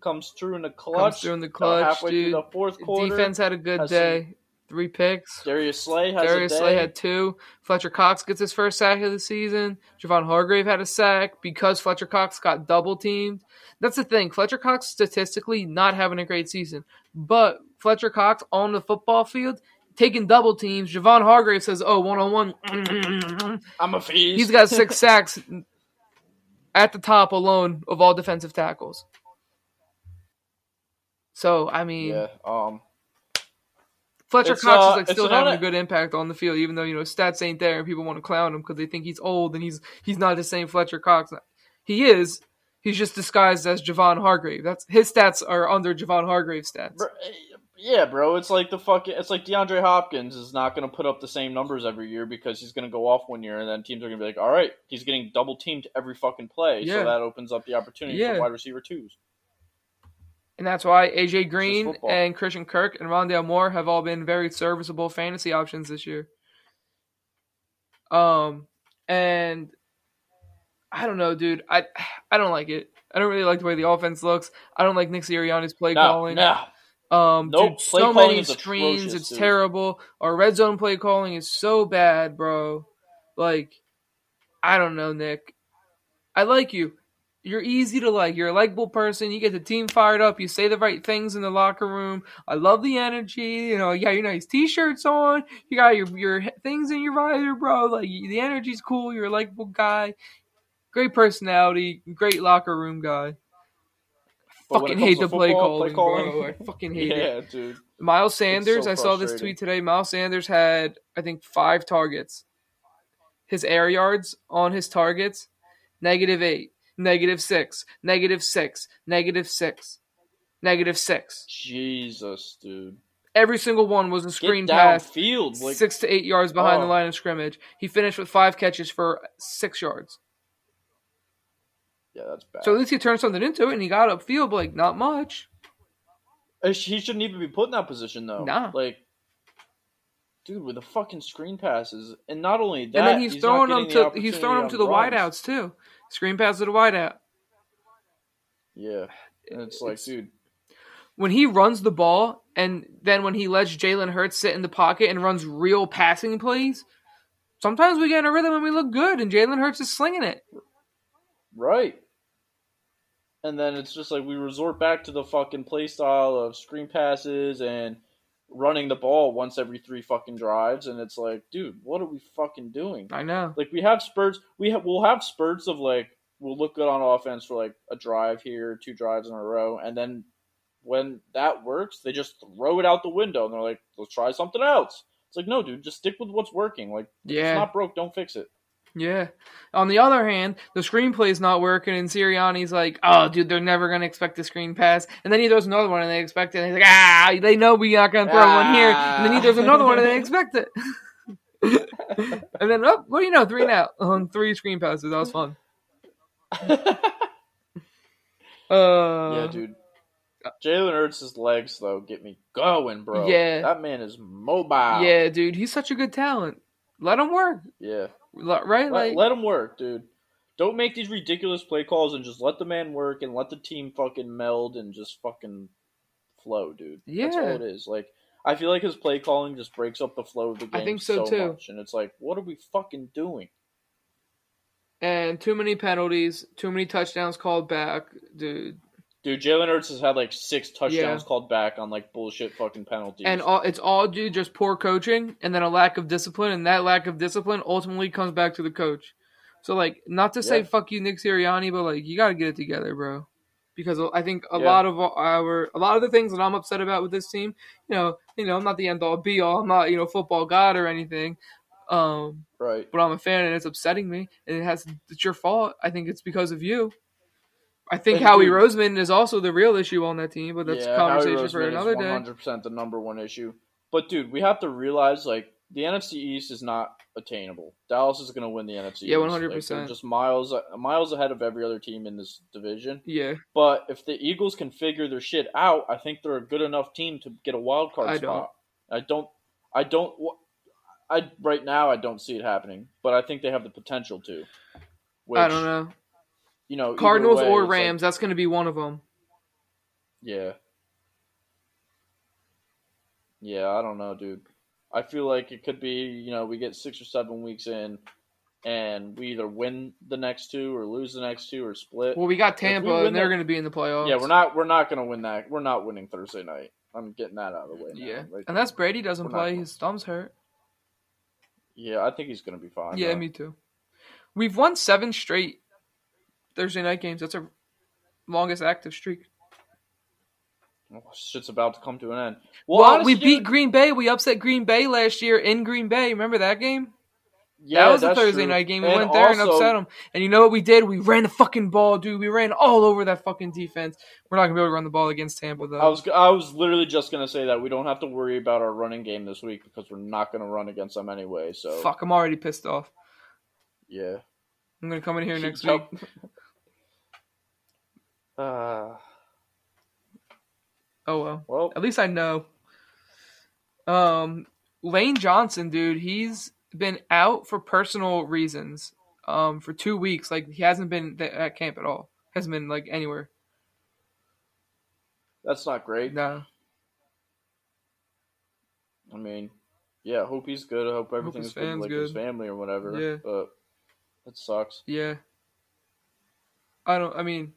Comes through in the clutch. Comes through in the clutch, halfway dude. through the fourth quarter. Defense had a good day. Three picks. Darius Slay has Darius. Slay had two. Fletcher Cox gets his first sack of the season. Javon Hargrave had a sack because Fletcher Cox got double teamed. That's the thing. Fletcher Cox statistically not having a great season, but Fletcher Cox on the football field taking double teams. Javon Hargrave says, "Oh, one on one." I'm a feast. He's got six sacks at the top alone of all defensive tackles. So I mean, yeah. Um. Fletcher It's, Cox uh, is like still having a good impact on the field, even though you know stats ain't there and people want to clown him because they think he's old and he's he's not the same Fletcher Cox. He is. He's just disguised as Javon Hargrave. That's his stats are under Javon Hargrave's stats. bro- Yeah, bro. It's like the fucking. It's like DeAndre Hopkins is not going to put up the same numbers every year because he's going to go off one year, and then teams are going to be like, "All right, he's getting double teamed every fucking play." Yeah. So that opens up the opportunity Yeah. for wide receiver twos. And that's why AJ Green and Christian Kirk and Rondale Moore have all been very serviceable fantasy options this year. Um, and I don't know, dude. I I don't like it. I don't really like the way the offense looks. I don't like Nick Sirianni's play No, calling. no. Um, Nope, dude, play so calling many screens. It's dude. terrible. Our red zone play calling is so bad, bro. Like, I don't know, Nick. I like you. You're easy to like. You're a likable person. You get the team fired up. You say the right things in the locker room. I love the energy. You know, you got your nice t-shirts on. You got your your things in your visor, bro. Like the energy's cool. You're a likable guy. Great personality. Great locker room guy. But fucking hate to the play calling, play calling- bro. I fucking hate it. yeah, dude. Miles Sanders, so I saw this tweet today. Miles Sanders had, I think, five targets. His air yards on his targets, negative eight, negative six, negative six, negative six, negative six. Jesus, dude. Every single one was a screen pass, downfield. Like, six to eight yards behind the Oh. line of scrimmage. He finished with five catches for six yards. yeah, that's bad. So at least he turned something into it and he got upfield, but like not much. He shouldn't even be put in that position though. Nah. Like, dude, with the fucking screen passes, and not only that, and then he's, not throwing them the to he's throwing them to the runs. wideouts too. Screen pass to the wideout. Yeah, and it's like, dude, When he runs the ball, and then when he lets Jalen Hurts sit in the pocket and runs real passing plays, sometimes we get in a rhythm and we look good, and Jalen Hurts is slinging it. right. And then it's just like we resort back to the fucking play style of screen passes and running the ball once every three fucking drives, and it's like, dude, what are we fucking doing? I know. Like we have spurts, we have we'll have spurts of like we'll look good on offense for like a drive here, two drives in a row, and then when that works, they just throw it out the window and they're like, let's try something else. It's like, no, dude, just stick with what's working. Like, if Yeah. it's not broke, don't fix it. Yeah. On the other hand, the screenplay's not working, and Sirianni's like, "Oh, dude, they're never gonna expect the screen pass." And then he throws another one, and they expect it. And he's like, "Ah, they know we're not gonna throw one here." And then he throws another one, and they expect it. and then, oh, what do you know? Three now on three screen passes. That was fun. Uh, yeah, dude. Jalen Hurts' legs though get me going, bro. Yeah. that man is mobile. Yeah, dude, he's such a good talent. Let him work, yeah. Right? Let, Like, let him work, dude. Don't make these ridiculous play calls and just let the man work and let the team fucking meld and just fucking flow, dude. That's all Yeah. it is. Like I feel like his play calling just breaks up the flow of the game I think so, too. much, and it's like, what are we fucking doing? and too many penalties, too many touchdowns called back, dude. Dude, Jalen Hurts has had like six touchdowns Yeah. called back on like bullshit fucking penalties. And all, it's all due just poor coaching and then a lack of discipline, and that lack of discipline ultimately comes back to the coach. So, like, not to say Yeah. fuck you, Nick Sirianni, but like, you got to get it together, bro. Because I think a Yeah. lot of our, a lot of the things that I'm upset about with this team, you know, you know, I'm not the end all be all. I'm not, you know, football god or anything. Um, right. but I'm a fan and it's upsetting me, and it has it's your fault. I think it's because of you. I think And Howie dude- Roseman is also the real issue on that team, but that's a conversation for another day. 100% the number one issue. But dude, we have to realize like the NFC East is not attainable. Dallas is going to win the NFC. Yeah, East. Like, 100%. they're just miles uh, miles ahead of every other team in this division. Yeah, But if the Eagles can figure their shit out, I think they're a good enough team to get a wild card I spot. I don't. I don't. I right now I don't see it happening, but I think they have the potential to. Which, I don't know. You know, Cardinals way, or it's like- Rams, that's going to be one of them. yeah. Yeah, I don't know, dude. I feel like it could be, you know, we get six or seven weeks in, and we either win the next two or lose the next two or split. Well, we got If we Tampa, and they're going to be in the playoffs. yeah, we're not. We're not going to win that. We're not winning Thursday night. I'm getting that out of the way. Now. Yeah, Like, and that's Brady doesn't play; his thumb's hurt. yeah, I think he's going to be fine. Yeah, though. me too. We've won seven straight Thursday night games. That's our longest active streak. Oh, shit's about to come to an end. Well, honestly, we beat dude, Green Bay. We upset Green Bay last year in Green Bay. Remember that game? yeah, that was a Thursday true. night game. We And went there and upset them. And you know what we did? We ran the fucking ball, dude. We ran all over that fucking defense. We're not gonna be able to run the ball against Tampa though. I was I was literally just gonna say that we don't have to worry about our running game this week because we're not gonna run against them anyway. So Fuck, I'm already pissed off. yeah. I'm gonna come in here next week. Uh, Oh well. well, At least I know. Um, Lane Johnson, dude, he's been out for personal reasons. Um, for two weeks, like he hasn't been th- at camp at all. Hasn't been like anywhere. that's not great. No. I mean, yeah, hope he's good. I hope everything's his good, like his family or whatever. Yeah. but it sucks. Yeah. I don't. I mean,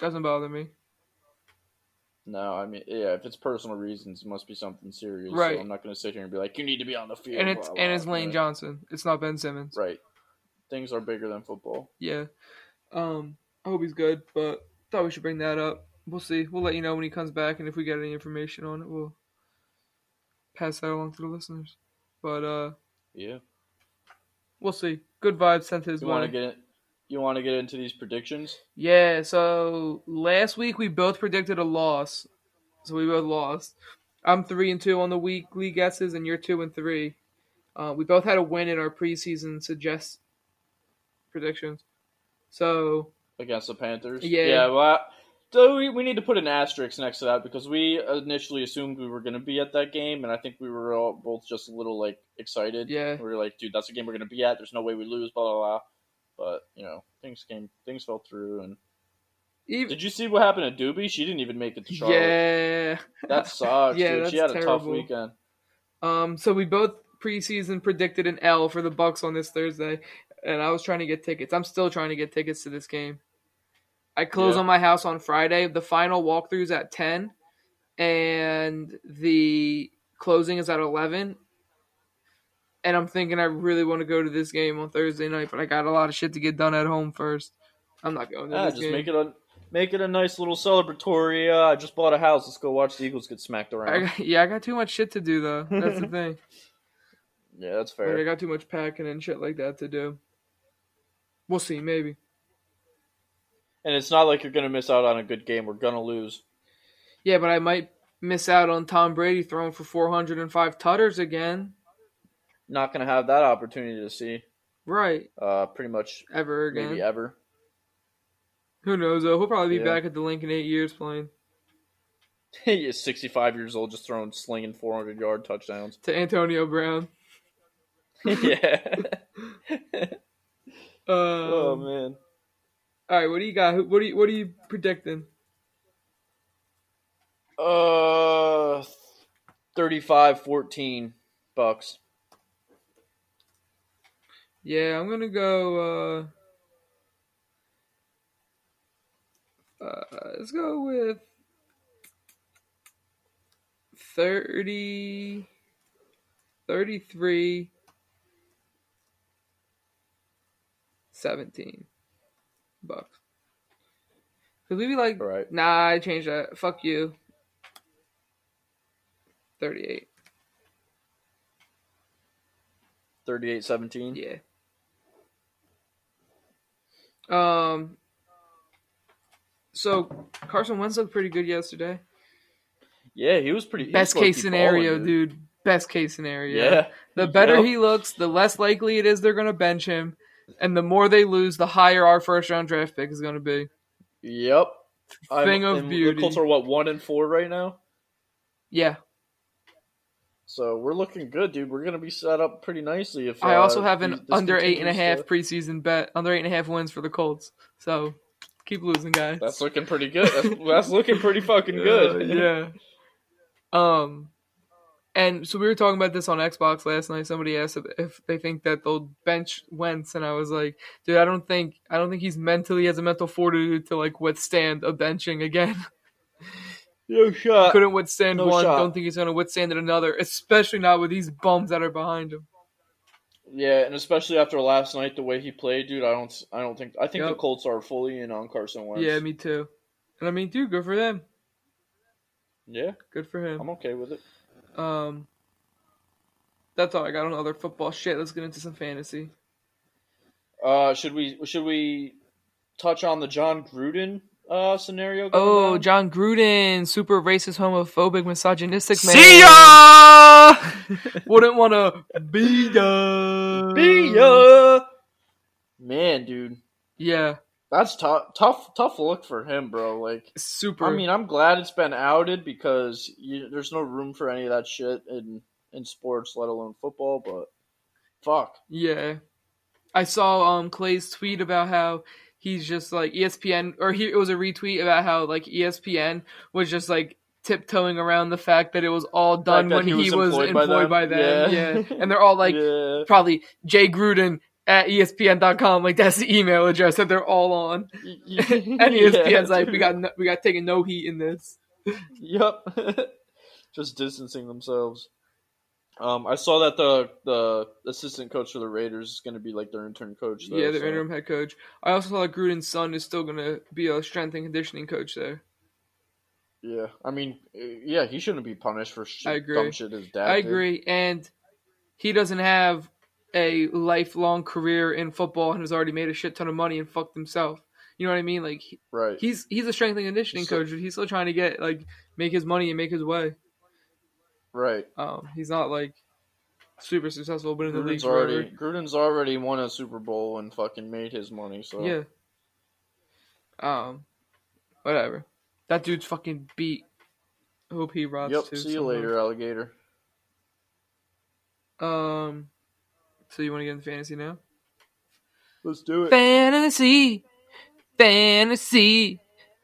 doesn't bother me. No, I mean, yeah, if it's personal reasons, it must be something serious. Right. So I'm not gonna sit here and be like, you need to be on the field. And it's blah, and blah, it's Lane. Johnson. It's not Ben Simmons. Right. Things are bigger than football. Yeah. Um. I hope he's good, but thought we should bring that up. We'll see. We'll let you know when he comes back, and if we get any information on it, we'll pass that along to the listeners. But uh, Yeah. we'll see. Good vibes sent his You want way. to get it? You want to get into these predictions? Yeah, so last week we both predicted a loss. So we both lost. I'm three and two on the weekly guesses, and you're two and three. Uh, we both had a win in our preseason suggest predictions. So against the Panthers. Yeah. Yeah. Well, I- So we, we need to put an asterisk next to that because we initially assumed we were going to be at that game, and I think we were all both just a little like excited. Yeah. we were like, dude, that's the game we're going to be at. There's no way we lose. Blah blah blah. But you know, things came, things fell through. And Even, did you see what happened to Doobie? She didn't even make it to Charlotte. yeah. That sucks, Yeah, dude. She had a tough terrible. weekend. Um, so we both preseason predicted an L for the Bucs on this Thursday, and I was trying to get tickets. I'm still trying to get tickets to this game. I close Yeah. on my house on Friday. The final walkthrough's at ten, and the closing is at eleven. And I'm thinking I really want to go to this game on Thursday night, but I got a lot of shit to get done at home first. I'm not going to this just game. make it a make it a nice little celebratory. Uh, I just bought a house. Let's go watch the Eagles get smacked I around. got, yeah, I got too much shit to do though. That's the thing. yeah, that's Like, I got too much packing and shit like that to do. We'll see, maybe. And it's not like you're gonna miss out on a good game. We're gonna lose. Yeah, but I might miss out on Tom Brady throwing for 405 tutters again. Not gonna have that opportunity to see. Right. Uh, pretty much Ever again. maybe ever. Who knows, though? He'll probably be Yeah. back at the link in eight years playing. he is 65 years old, just throwing slinging 400 yard touchdowns. To Antonio Brown. yeah. Um, oh man. All right, what do you got? What are you, what are you predicting? Uh, 35-14 Bucs. Yeah, I'm gonna go. Uh, uh, let's go with 30, 33, 17 Bucs. Cause we be like, All right. nah, I changed that. Fuck you. 38. 38-17. Yeah. Um. So Carson Wentz looked pretty good yesterday. Yeah, he was pretty. he Best was case scenario, balling, dude. Best case scenario. Yeah. The better he looks, the less likely it is they're going to bench him, and the more they lose, the higher our first round draft pick is going to be. Yep. Thing of and beauty. The Colts are what one and four right now. Yeah. So we're looking good, dude. We're gonna be set up pretty nicely. If I uh, also have an under eight and a half to- preseason bet, under eight and a half wins for the Colts. So keep losing, guys. That's looking pretty good. That's, that's looking pretty fucking good. Uh, yeah. Um, and so we were talking about this on Xbox last night. Somebody asked if, if they think that they'll bench Wentz, and I was like, dude, I don't think I don't think he's mentally has a mental fortitude to like withstand a benching again. No shot. Couldn't withstand no one. shot. Don't think he's gonna withstand it another, especially not with these bums that are behind him. Yeah, and especially after last night, the way he played, dude. I don't. I don't think. I think the Yep. Colts are fully in on Carson Wentz. Yeah, me too. And I mean, dude, good for them. Yeah, Good for him. I'm okay with it. Um, that's all I got on other football shit. Let's get into some fantasy. Uh, should we? Should we touch on the Jon Gruden uh scenario? going Oh, down? Jon Gruden, super racist, homophobic, misogynistic man. See ya. Wouldn't want to be ya. Be ya. Man, dude, Yeah, that's tough. Tough. Tough look for him, bro. Like. super. I mean, I'm glad it's been outed because you, there's no room for any of that shit in in sports, let alone football. But fuck, yeah. I saw um Clay's tweet about how he's just like ESPN, or he it was a retweet about how like ESPN was just like tiptoeing around the fact that it was all done when he he was was employed by them? by them. Yeah. Yeah. and they're all like yeah, probably Jay Gruden at ESPN.com. Like that's the email address that they're all on. and ESPN's like, we got no, we got taking no heat in this. yep, just distancing themselves. Um, I saw that the the assistant coach for the Raiders is going to be like their intern coach. Yeah, their so- interim head coach. I also saw that Gruden's son is still gonna be a strength and conditioning coach there. Yeah, I mean, uh, yeah, he shouldn't be punished for shit, I agree. dumb shit his dad. I did. agree, and he doesn't have a lifelong career in football and has already made a shit ton of money and fucked himself. You know what I mean? Like Right. he's he's a strength and conditioning coach, but he's still trying to get like make his money and make his way. Right. Um, he's not like super successful, but in the league Gruden's already forever. Gruden's already won a Super Bowl and fucking made his money. So Yeah. Um, whatever. That dude's fucking beat. Hope he rots Yep. too. See you later, alligator. Um, so you want to get in fantasy now? Let's do it. Fantasy, fantasy.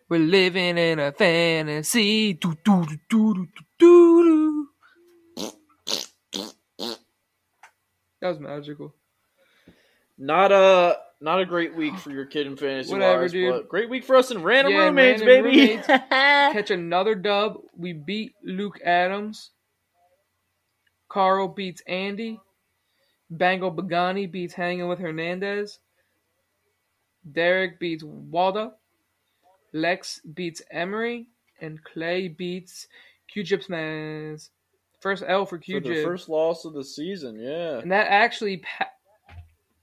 We're living in a fantasy. Do do do do do do. That was magical. Not a not a great week for your kid in fantasy. Whatever, wise, dude. Great week for us in random Yeah, roommates, random baby. roommates. Catch another dub. We beat Luke Adams. Carl beats Andy. Bango Bagani beats Hanging with Hernandez. Derek beats Waldo. Lex beats Emery. And Clay beats Q Chips Mans. First L for for Q the first loss of the season. Yeah. And that actually pa-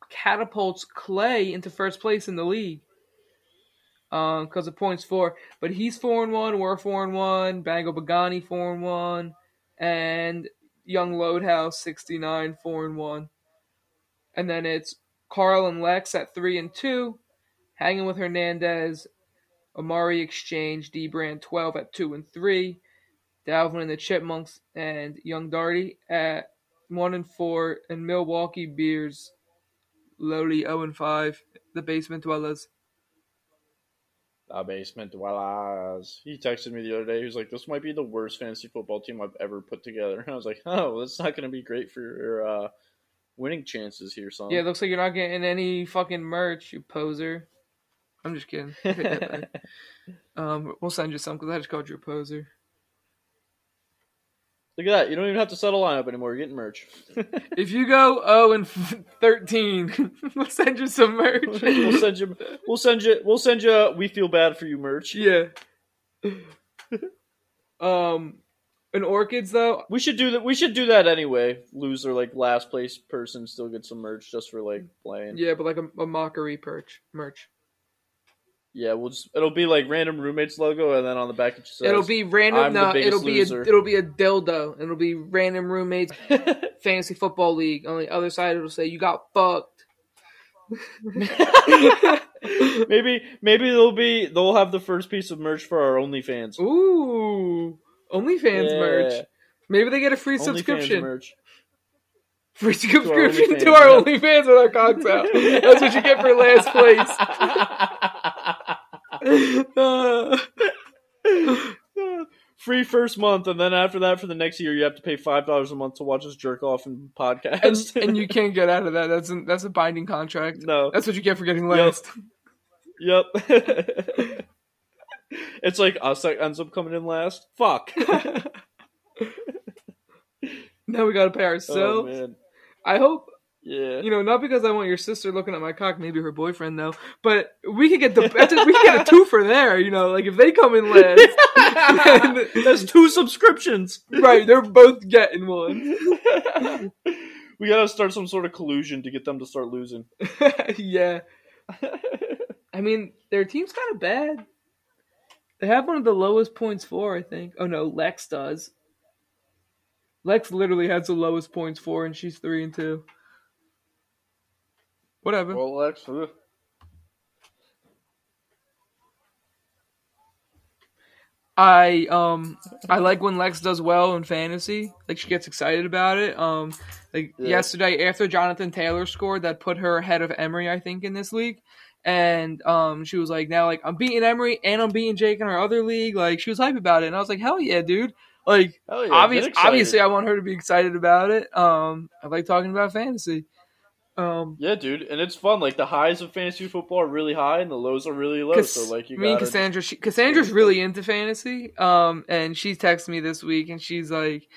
catapults Clay into first place in the league. Um, because of points four. But he's four and one, we're four and one, Bango Bagani four and one, and Young Loadhouse sixty nine, four and one. And then it's Carl and Lex at three and two, hanging with Hernandez, Amari Exchange, D Brand twelve at two and three, Dalvin and the Chipmunks and Young Darty at one and four, and Milwaukee Beers, lowly zero and five. The basement dwellers. The basement dwellers. He texted me the other day. He was like, "This might be the worst fantasy football team I've ever put together." And I was like, "Oh, that's not going to be great for your uh, winning chances here, son." Yeah, it looks like you're not getting any fucking merch, you poser. I'm just kidding. Take that back. um, we'll send you some because I just called you a poser. Look at that. You don't even have to set settle lineup anymore. You're getting merch. If you go 0 and 13, we'll send you some merch. we'll send you. We'll send you. We'll send you. We feel bad for you merch. Yeah. um, in orchids though, We should do that. We should do that anyway. Loser, like last place person, still get some merch just for like playing. yeah, but like a, a mockery perch merch. Yeah, we'll just. It'll be like random roommates logo, and then on the back it just says, it'll be random. "I'm No, it'll be loser." a, it'll be a dildo. It'll be random roommates fantasy football league. On the other side, it'll say you got fucked. maybe maybe they'll be they'll have the first piece of merch for our OnlyFans. Ooh, OnlyFans Yeah. merch. Maybe they get a free OnlyFans subscription. merch. Free subscription OnlyFans, to our. OnlyFans with our cocks out. That's what you get for last place. Free first month, and then after that, for the next year, you have to pay five dollars a month to watch us jerk off and and, podcast. and you can't get out of that. That's a, that's a binding contract. no, That's what you get for getting last. yep. it's like us that ends up coming in last. Fuck. now we gotta pay oh ourselves. man. I hope Yeah. you know, not because I want your sister looking at my cock, maybe her boyfriend though, but we could get the we could get a two for there. You know, like if they come in last, That's two subscriptions. right? They're both getting one. we gotta start some sort of collusion to get them to start losing. yeah. I mean, their team's kind of bad. They have one of the lowest points for, I think. Oh no, Lex does. Lex literally has the lowest points for, and she's three and two. Whatever. well, Lex. ugh. I um I like when Lex does well in fantasy. Like she gets excited about it. Um like Yeah. yesterday after Jonathan Taylor scored that put her ahead of Emery, I think, in this league. And um she was like, now like I'm beating Emery and I'm beating Jake in our other league. Like she was hype about it. And I was like, Hell yeah, dude. Like yeah, obvious, obviously I want her to be excited about it. Um I like talking about fantasy. Um Yeah, dude, and it's fun. Like the highs of fantasy football are really high, and the lows are really low. So like you me and gotta Cassandra, she, Cassandra's really into fantasy. Um, and she texted me this week, and she's like,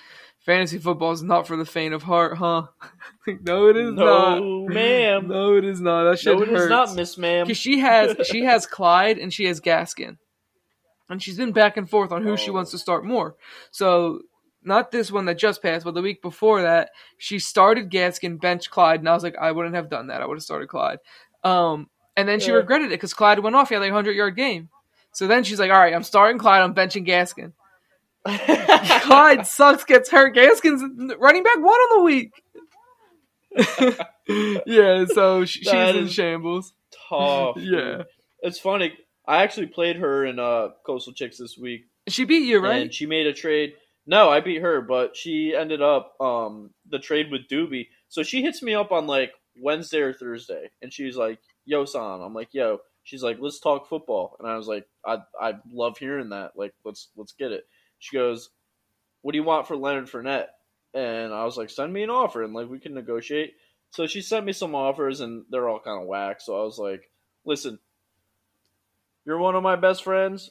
"Fantasy football is not for the faint of heart, huh?" Like, no, it is not. no, ma'am. No, it is not. That shit no, it is hurts. not, Miss Ma'am. 'Cause she has she has Clyde and she has Gaskin, and she's been back and forth on who she Oh. wants to start more. So. Not this one that just passed, but the week before that, she started Gaskin, bench Clyde, and I was like, I wouldn't have done that. I would have started Clyde. Um, and then she Yeah. regretted it because Clyde went off. He had like a hundred yard game. So then she's like, "All right, I'm starting Clyde. I'm benching Gaskin. Clyde sucks. Gets hurt. Gaskin's running back one on the week. yeah, so sh- she's in shambles. Tough. Yeah, it's funny. I actually played her in uh Coastal Chicks this week, She beat you, right? and she made a trade. No, I beat her, but she ended up um the trade with Doobie. So she hits me up on like Wednesday or Thursday, and she's like, "Yo, son," I'm like, "Yo." She's like, "Let's talk football," and I was like, "I I love hearing that. Like, let's let's get it." She goes, "What do you want for Leonard Fournette?" And I was like, "Send me an offer, and like we can negotiate." So she sent me some offers, and they're all kind of whack. So I was like, "Listen, you're one of my best friends,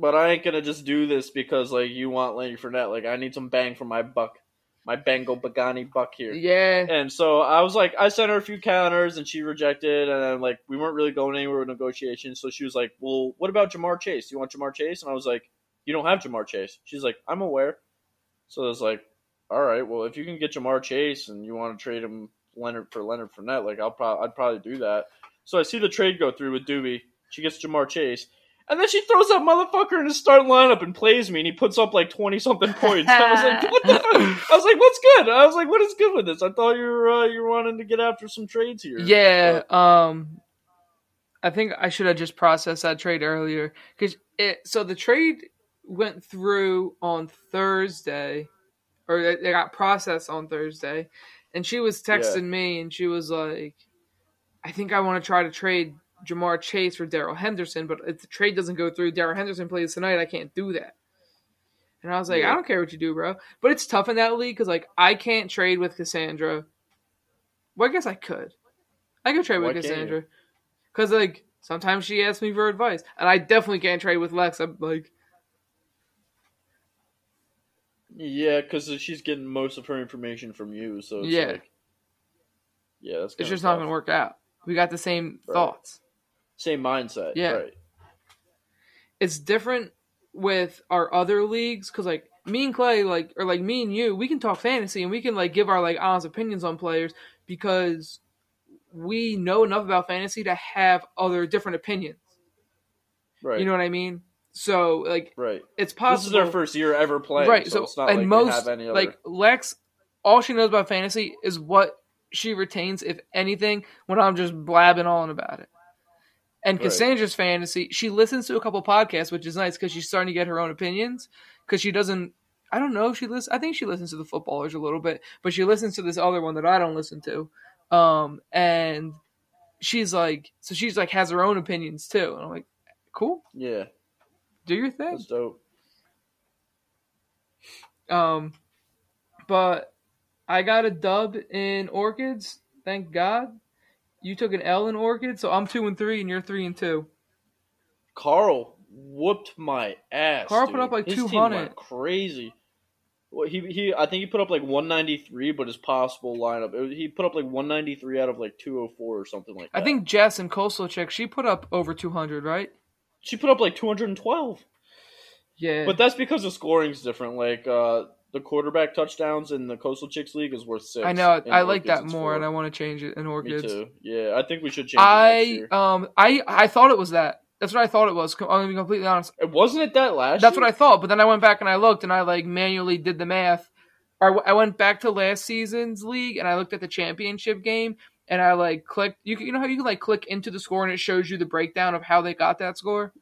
but I ain't gonna just do this because like you want Leonard Fournette. Like I need some bang for my buck, my Bengal Bagani buck here." yeah. And so I was like, I sent her a few counters, and she rejected. And then like we weren't really going anywhere with negotiations. So she was like, "Well, what about Ja'Marr Chase? You want Ja'Marr Chase?" And I was like, "You don't have Ja'Marr Chase." She's like, "I'm aware." So I was like, "All right, well, if you can get Ja'Marr Chase and you want to trade him Leonard for Leonard Fournette, like I'll probably I'd probably do that." So I see the trade go through with Doobie. She gets Ja'Marr Chase. And then she throws that motherfucker in his start lineup and plays me, and he puts up like twenty something points. I was like, "What the?" Fuck? I was like, "What's good?" I was like, "What is good with this?" I thought you were uh, you were wanting to get after some trades here. Yeah, um, I think I should have just processed that trade earlier because it. So the trade went through on Thursday, or it it got processed on Thursday, and she was texting me and she was like, "I think I want to try to trade Ja'Marr Chase for Darrell Henderson, but if the trade doesn't go through, Darrell Henderson plays tonight. I can't do that." And I was like, Yeah. "I don't care what you do, bro." But it's tough in that league because like I can't trade with Cassandra. Well, I guess I could. I could trade Why with? Cassandra because like sometimes she asks me for advice, and I definitely can't trade with Lex. I'm like, yeah, because she's getting most of her information from you. So it's Yeah. like, yeah, that's it's just not gonna work out. We got the same Right. thoughts. Same mindset. Yeah. Right. It's different with our other leagues because like me and Clay, like or like me and you, we can talk fantasy and we can like give our like honest opinions on players because we know enough about fantasy to have other different opinions. Right. You know what I mean? So like right. it's possible. This is her first year ever playing. right? So, So, it's not and like most have any other. like Lex, all she knows about fantasy is what she retains, if anything. When I'm just blabbing on about it. And Right. Cassandra's fantasy, she listens to a couple podcasts, which is nice because she's starting to get her own opinions. Because she doesn't, I don't know, if she listens. I think she listens to the footballers a little bit, but she listens to this other one that I don't listen to. Um, and she's like, so she's like has her own opinions too. And I'm like, cool, yeah, do your thing. that's dope. Um, but I got a dub in Orchids. Thank God. You took an L in Orchid, so I'm two and three, and you're three and two. Carl whooped my ass. Carl put up, like, 200. crazy. Well, he he, I think he put up like 193, but his possible lineup, it he put up like 193 out of like 204 or something like that. I think Jess and Coastal Chick, she put up over 200, right? she put up like 212. Yeah. But that's because the scoring's different. Like uh, the quarterback touchdowns in the Coastal Chicks League is worth six. I know. In I like that more, four. and I want to change it in Orchids. Me too. Yeah, I think we should change I um I I thought it was that. That's what I thought it was. I'm gonna be completely honest. It wasn't it that last. That's year? what I thought, but then I went back and I looked and I like manually did the math. Or I went back to last season's league and I looked at the championship game and I like clicked. You you know how you can like click into the score and it shows you the breakdown of how they got that score.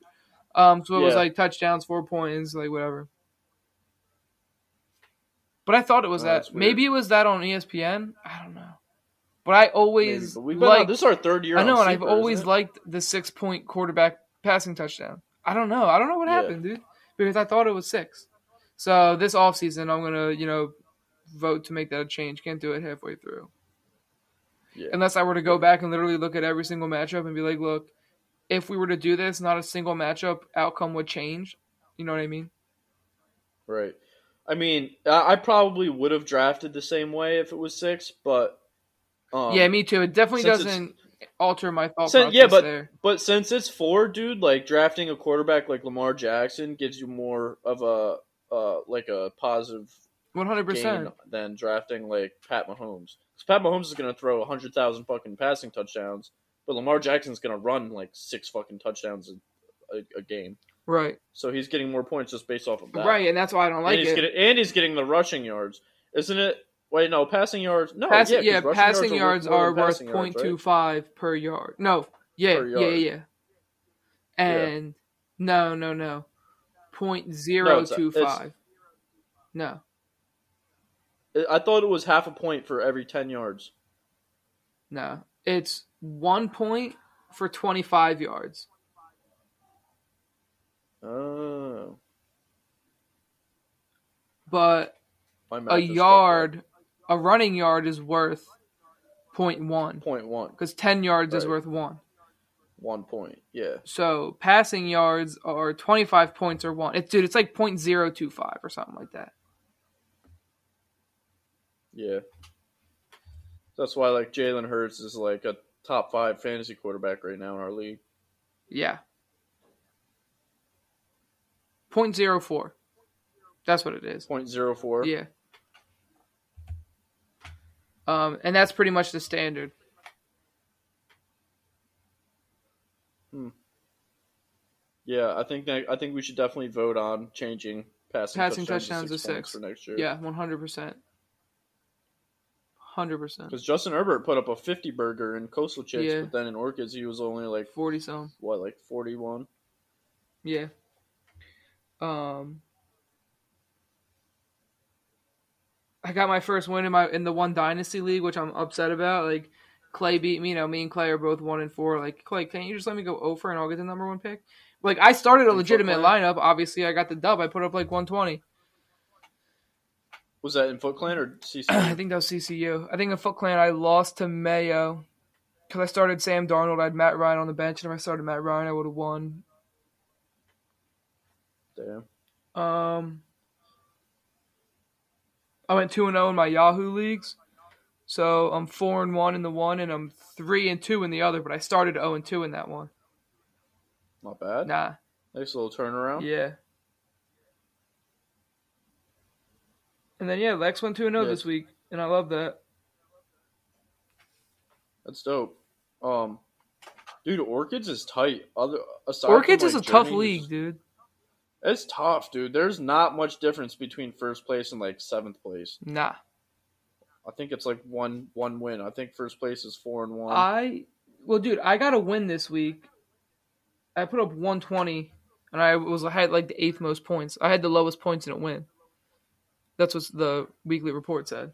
Um, so it was like touchdowns, four points, like whatever. But I thought it was Oh, that. Maybe it was that on ESPN. I don't know. But I Maybe, always but we've been on, liked. this is our third year. I know, and I've always liked the six point quarterback passing touchdown. I don't know. I don't know what Yeah. happened, dude. Because I thought it was six. So this offseason, I'm gonna, you know, vote to make that a change. Can't do it halfway through. Yeah. Unless I were to go back and literally look at every single matchup and be like, look, if we were to do this, not a single matchup outcome would change. You know what I mean? Right. I mean, I probably would have drafted the same way if it was six, but um, yeah, me too. It definitely doesn't alter my thought Since- process yeah, but- there. But since it's four, dude, like drafting a quarterback like Lamar Jackson gives you more of a uh like a positive one hundred percent than drafting like Pat Mahomes. Because Pat Mahomes is gonna throw hundred thousand fucking passing touchdowns, but Lamar Jackson's gonna run like six fucking touchdowns a, a, a game. Right. So he's getting more points just based off of that. Right, and that's why I don't like and he's it. getting and he's getting the rushing yards, isn't it? Wait, no, passing yards. No, Pass- yeah, yeah, passing yards are worth more than worth passing right? 0.25 per yard. No, yeah, Per yeah, yeah. and no, no, no, point No, zero two five. No, I thought it was half a point for every ten yards. no, it's one point for twenty five yards. Oh, But a is fucked up. yard, a running yard is worth point one Point one, because ten yards is worth one. one point. Yeah, So passing yards are twenty five points or one. It's dude, it's like point zero two five or something like that. yeah. That's why like Jalen Hurts is like a top five fantasy quarterback right now in our league. Yeah. Point zero four. That's what it is. Point zero four. Yeah. Um, and that's pretty much the standard. Hmm. Yeah, I think I think we should definitely vote on changing passing, Passing touchdowns, touchdowns to to six, points six. for next year. Yeah, one hundred percent. Hundred percent. because Justin Herbert put up a fifty burger in Coastal Chicks, Yeah. but then in Orchids he was only like Forty some. what, like forty one. Yeah. Um. I got my first win in my in the one dynasty league, which I'm upset about. Like Clay beat me. You know, me and Clay are both one and four. Like Clay, can't you just let me go over and I'll get the number one pick? Like I started a legitimate lineup. Obviously, I got the dub. I put up like 120. Was that in Foot Clan or CC? I think that was CCU. I think in Foot Clan I lost to Mayo because I started Sam Darnold. I had Matt Ryan on the bench, and if I started Matt Ryan, I would have won. Damn. Um, I went two and zero in my Yahoo leagues, so I'm four and one in the one, and I'm three and two in the other. But I started zero and two in that one. Not bad. Nah, Nice little turnaround. yeah. And then yeah, Lex went two and zero Yeah. this week, and I love that. That's dope. Um, dude, Orchids is tight. Other aside Orchids from, is a tough league, dude. It's tough, dude. There's not much difference between first place and like seventh place. Nah, I think it's like one one win. I think first place is four and one. I well, dude, I got a win this week. I put up 120, and I was I had like the eighth most points. I had the lowest points in a win. That's what the weekly report said.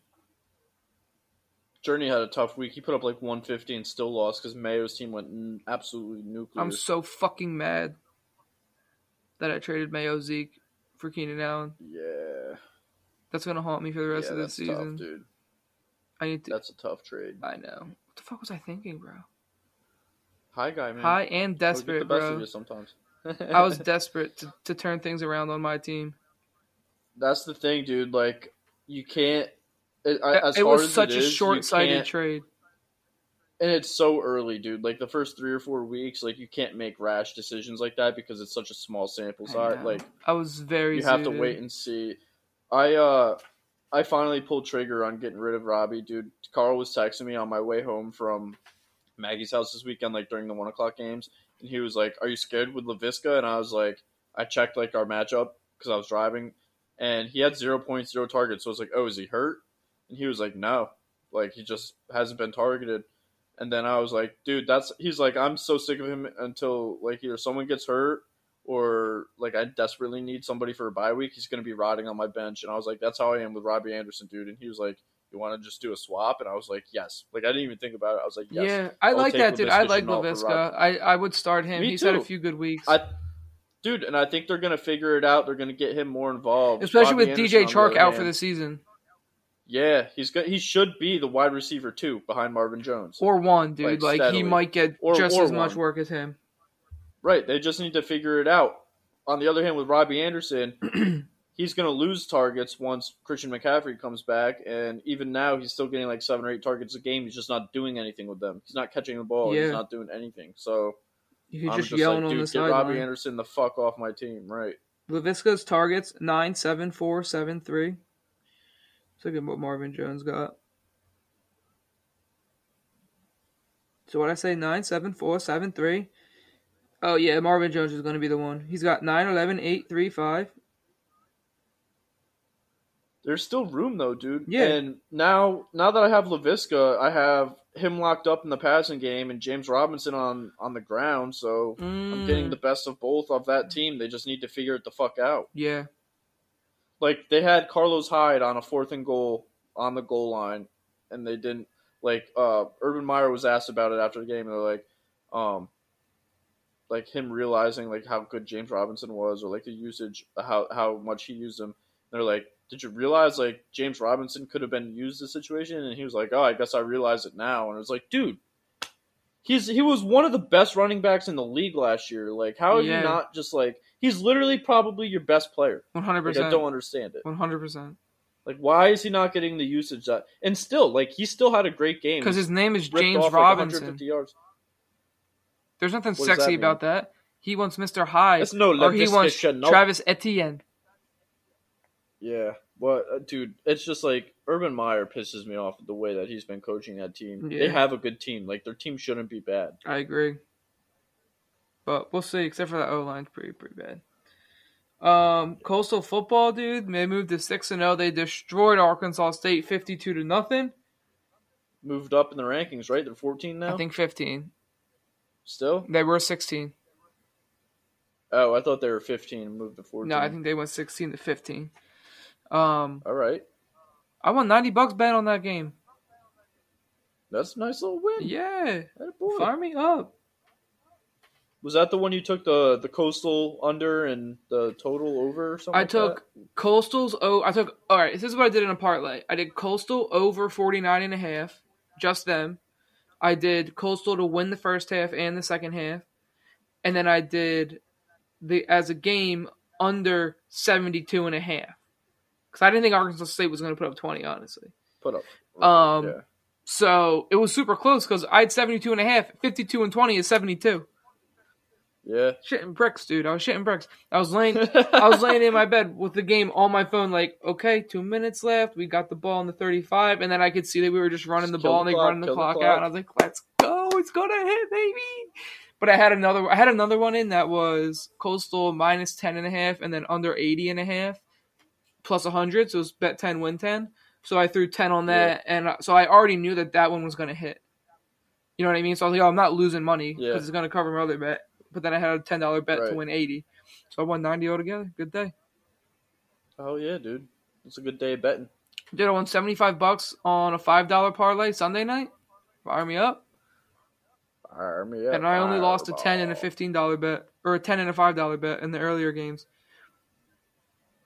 Journey had a tough week. He put up like 150 and still lost because Mayo's team went absolutely nuclear. I'm so fucking mad that I traded Mayo Zeke for Keenan Allen. yeah, That's gonna haunt me for the rest yeah, of the that's season. tough, dude. I need to. That's a tough trade. I know. What the fuck was I thinking, bro? High guy, man. High and desperate, the best of bro. sometimes. I was desperate to, to turn things around on my team. That's the thing, dude. Like you can't. It, I- it was as such a is, short-sighted trade. And it's so early, dude. Like the first three or four weeks, like you can't make rash decisions like that because it's such a small sample I size. know. Like I was very. you have to wait and see. I uh, I finally pulled trigger on getting rid of Robbie, dude. Carl was texting me on my way home from Maggie's house this weekend, like during the one o'clock games, and he was like, "Are you scared with Laviska?" And I was like, I checked like our matchup because I was driving, and he had zero points, zero targets. So I was like, "Oh, is he hurt?" And he was like, "No, like he just hasn't been targeted." And then I was like, "Dude, that's." He's like, "I'm so sick of him until like either someone gets hurt." Or like I desperately need somebody for a bye week. He's going to be rotting on my bench, and I was like, "That's how I am with Robbie Anderson, dude." And he was like, "You want to just do a swap?" And I was like, "Yes." Like I didn't even think about it. I was like, "Yes." Yeah, I like that dude. I like Laviska. I, I would start him. Me He's had a few good weeks, I, dude, and I think they're gonna figure it out. They're gonna get him more involved, especially Robbie with Anderson, DJ Chark out for the season Yeah, he's good. he should be the wide receiver too, behind Marvin Jones. or one dude. Like, Like, he might get Or- just or as much work as him. Right, they just need to figure it out. On the other hand, with Robbie Anderson, he's gonna lose targets once Christian McCaffrey comes back, and even now he's still getting like seven or eight targets a game. He's just not doing anything with them. He's not catching the ball. Yeah. He's not doing anything. So He's I'm just, just yelling like, on dude, the get Robbie sideline. Anderson the fuck off my team. Right. Laviska's targets nine seven four seven three. Let's look at what Marvin Jones got. So what I say nine seven four seven three. Oh yeah, Marvin Jones is going to be the one. He's got 9 11 8 3 5. There's still room though, dude. Yeah. And now, now that I have Laviska, I have him locked up in the passing game and James Robinson on on the ground. So I'm getting Mm, the best of both of that team. They just need to figure it the fuck out. yeah. Like they had Carlos Hyde on a fourth and goal on the goal line, and they didn't. Like uh, Urban Meyer was asked about it after the game, and they're like, um, like him realizing like how good James Robinson was, or like the usage, how how much he used him. They're like, did you realize like James Robinson could have been used in this situation? And he was like, oh, I guess I realize it now. And it was like, dude, he's he was one of the best running backs in the league last year. Like, how are Yeah. you not just like he's literally probably your best player? One hundred Like, I don't understand it. One hundred percent. Like, why is he not getting the usage that? And still, like, he still had a great game. Because his name is James like, Robinson. 150 yards. There's nothing What does that sexy about that. He wants Mr. Hyde, That's no or he wants. Travis Etienne. Yeah, but uh, dude, it's just like Urban Meyer pisses me off the way that he's been coaching that team. They have a good team. Like their team shouldn't be bad. I agree. But we'll see, except for that O line's pretty pretty bad. Um, Coastal football, dude, they moved to six and zero. They destroyed Arkansas State fifty two to nothing. Moved up in the rankings, right? They're 14 now. I think fifteen. Still. They were sixteen. Oh, I thought they were 15 and moved to 14. No, I think they went sixteen to fifteen. Um, All right, I won ninety bucks bet on that game. that's a nice little win. Yeah, boy. fire me up. Was that the one you took the the coastal under and the total over or something? I like took Coastal's. Oh, I took. All right, this is what I did in a parlay. I did Coastal over 49 and a half, just them. I did Coastal to win the first half and the second half, and then I did the as a game under 72 and a half. Because I didn't think Arkansas State was going to put up 20, honestly. Put up. Um, yeah. So it was super close because I had 72 and a half. 52 and 20 is 72. Yeah. Shitting bricks, dude. I was shitting bricks. I was laying I was laying in my bed with the game on my phone, like, okay, two minutes left. We got the ball in the 35, and then I could see that we were just running the Just kill ball the and they clock, running the kill the clock, clock. out. And I was like, let's go. It's gonna hit, baby. But I had another I had another one in that was Coastal minus 10 and a half and then under 80 and a half plus 100. So it was bet 10, win 10. So I threw 10 on that. And so I already knew that that one was going to hit. You know what I mean? So I was like, oh, I'm not losing money because Yeah. it's going to cover my other bet. But then I had a $10 bet to win 80. So I won 90 altogether. Good day. Oh yeah, dude. It's a good day of betting. Did I won 75 bucks on a $5 parlay Sunday night? Fire me up. Fire me up, and I only lost a 10 and a $15 bet or a 10 and a $5 bet in the earlier games.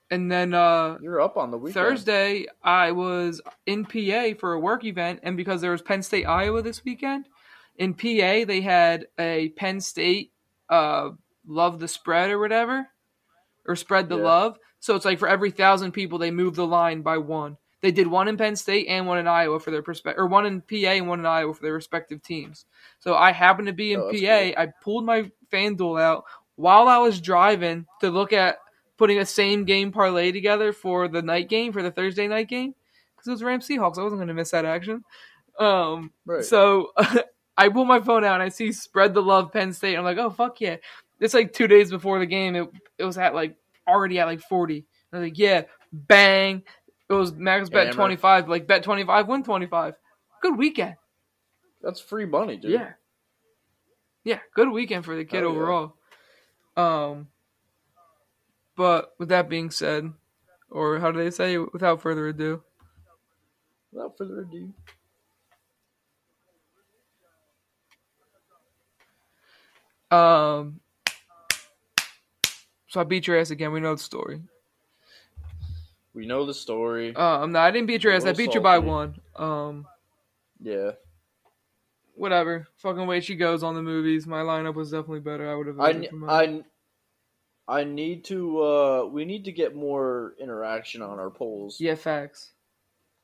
And then uh You're up on the weekend. Thursday, I was in PA for a work event, and because there was Penn State Iowa this weekend, in PA they had a Penn State uh, love the spread or whatever, or spread the Yeah. love. So it's like for every thousand people, they move the line by one. They did one in Penn State and one in Iowa for their perspective, or one in PA and one in Iowa for their respective teams. So I happened to be in Oh, PA. cool. I pulled my FanDuel out while I was driving to look at putting a same game parlay together for the night game for the Thursday night game because it was Rams Seahawks. I wasn't going to miss that action. Um, Right. so I pull my phone out and I see spread the love Penn State. I'm like, oh fuck yeah! It's like two days before the game. It it was at like already at like 40. I was like, yeah, bang! It was max bet Hammer. 25. Like bet 25, win 25. Good weekend. That's free money, dude. Yeah. Yeah, good weekend for the kid yeah. overall. Um but with that being said, or how do they say without further ado, Without further ado. Um so I beat your ass again. We know the story. We know the story. Um, no, I didn't beat your ass. I beat you by one. Um, yeah. whatever. Fucking way she goes on the movies. My lineup was definitely better. I would have I, voted for mine. I, I need to, uh, we need to get more interaction on our polls. yeah, facts.